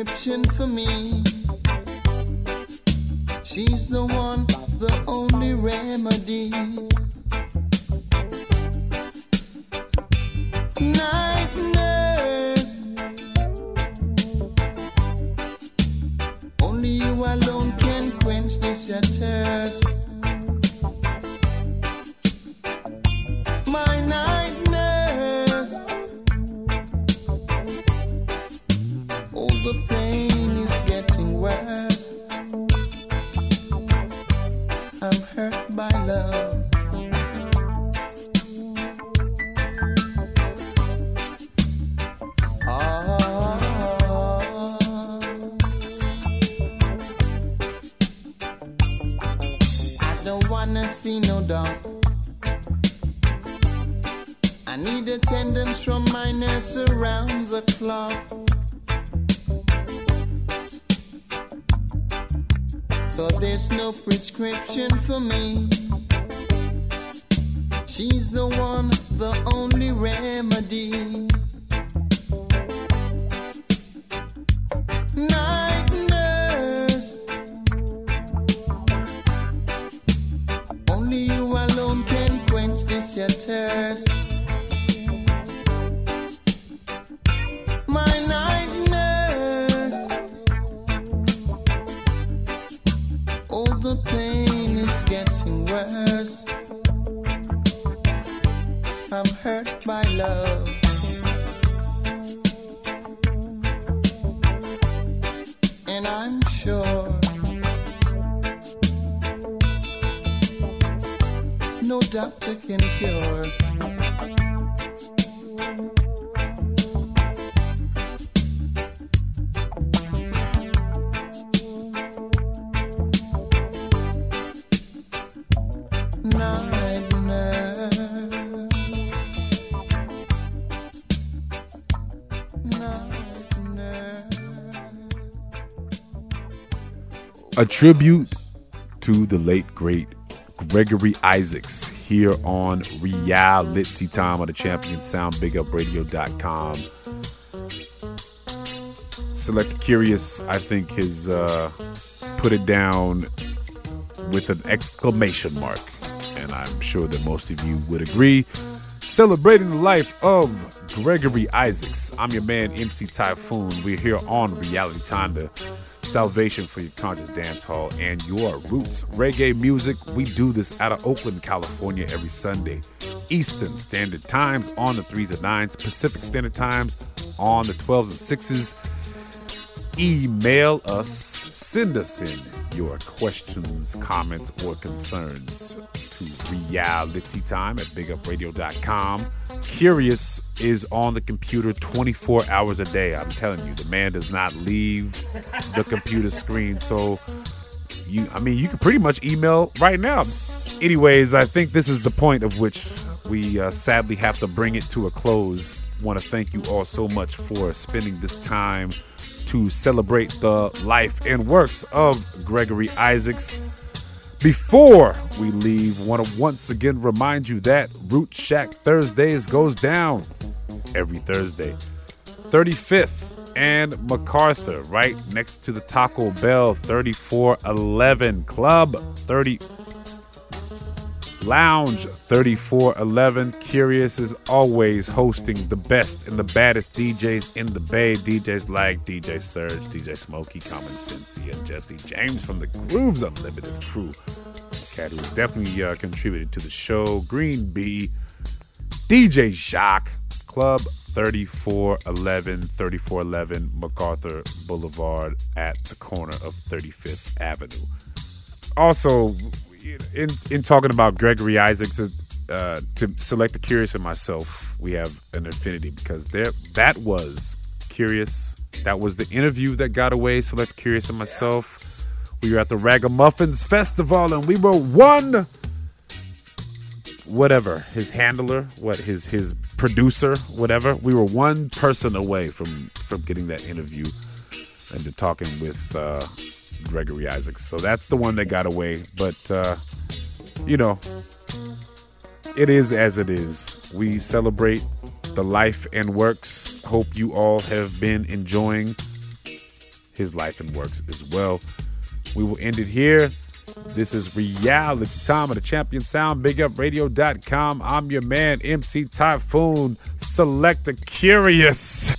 Speaker 7: description. Wanna
Speaker 5: a tribute to the late great Gregory Isaacs here on Reality Time on the Champion Sound BigUpRadio.com. Selector Kurious, I think, has uh, put it down with an exclamation mark, and I'm sure that most of you would agree. Celebrating the life of Gregory Isaacs. I'm your man, MC Taiyefoon. We're here on Reality Time, salvation for your conscious dance hall and your roots. Reggae music, we do this out of Oakland, California every Sunday. Eastern Standard Times on the 3s and 9s, Pacific Standard Times on the 12s and 6s. Email us, send us in your questions, comments, or concerns to realitytime at bigupradio.com. Kurious is on the computer 24 hours a day. I'm telling you, the man does not leave the computer screen. So, you, I mean, you can pretty much email right now. Anyways, I think this is the point of which we uh, sadly have to bring it to a close. Want to thank you all so much for spending this time to celebrate the life and works of Gregory Isaacs. Before we leave, want to once again remind you that Root Shack Thursdays goes down every Thursday. 35th and MacArthur, right next to the Taco Bell 3411 Club 30 Lounge 3411. Kurious is always hosting the best and the baddest DJs in the Bay. DJs like DJ Surge, DJ Smokey, Common Sensi, and Jesse James from the Grooves Unlimited crew. Cat who's definitely uh, contributed to the show. Green Bee, DJ Jacques, Club 3411, 3411 MacArthur Boulevard at the corner of 35th Avenue. Also, in in talking about Gregory Isaacs, uh, to select the curious and myself, we have an affinity because there that was curious. That was the interview that got away. Selector Kurious and myself. We were at the Ragamuffins Festival and we were one. Whatever his handler, what his his producer, whatever. We were one person away from from getting that interview and to talking with uh, Gregory Isaacs. So that's the one that got away. But, uh, you know, it is as it is. We celebrate the life and works. Hope you all have been enjoying his life and works as well. We will end it here. This is Reality Time of the Champion Sound, BigUpRadio.com. I'm your man, MC Taiyefoon, Selector Kurious.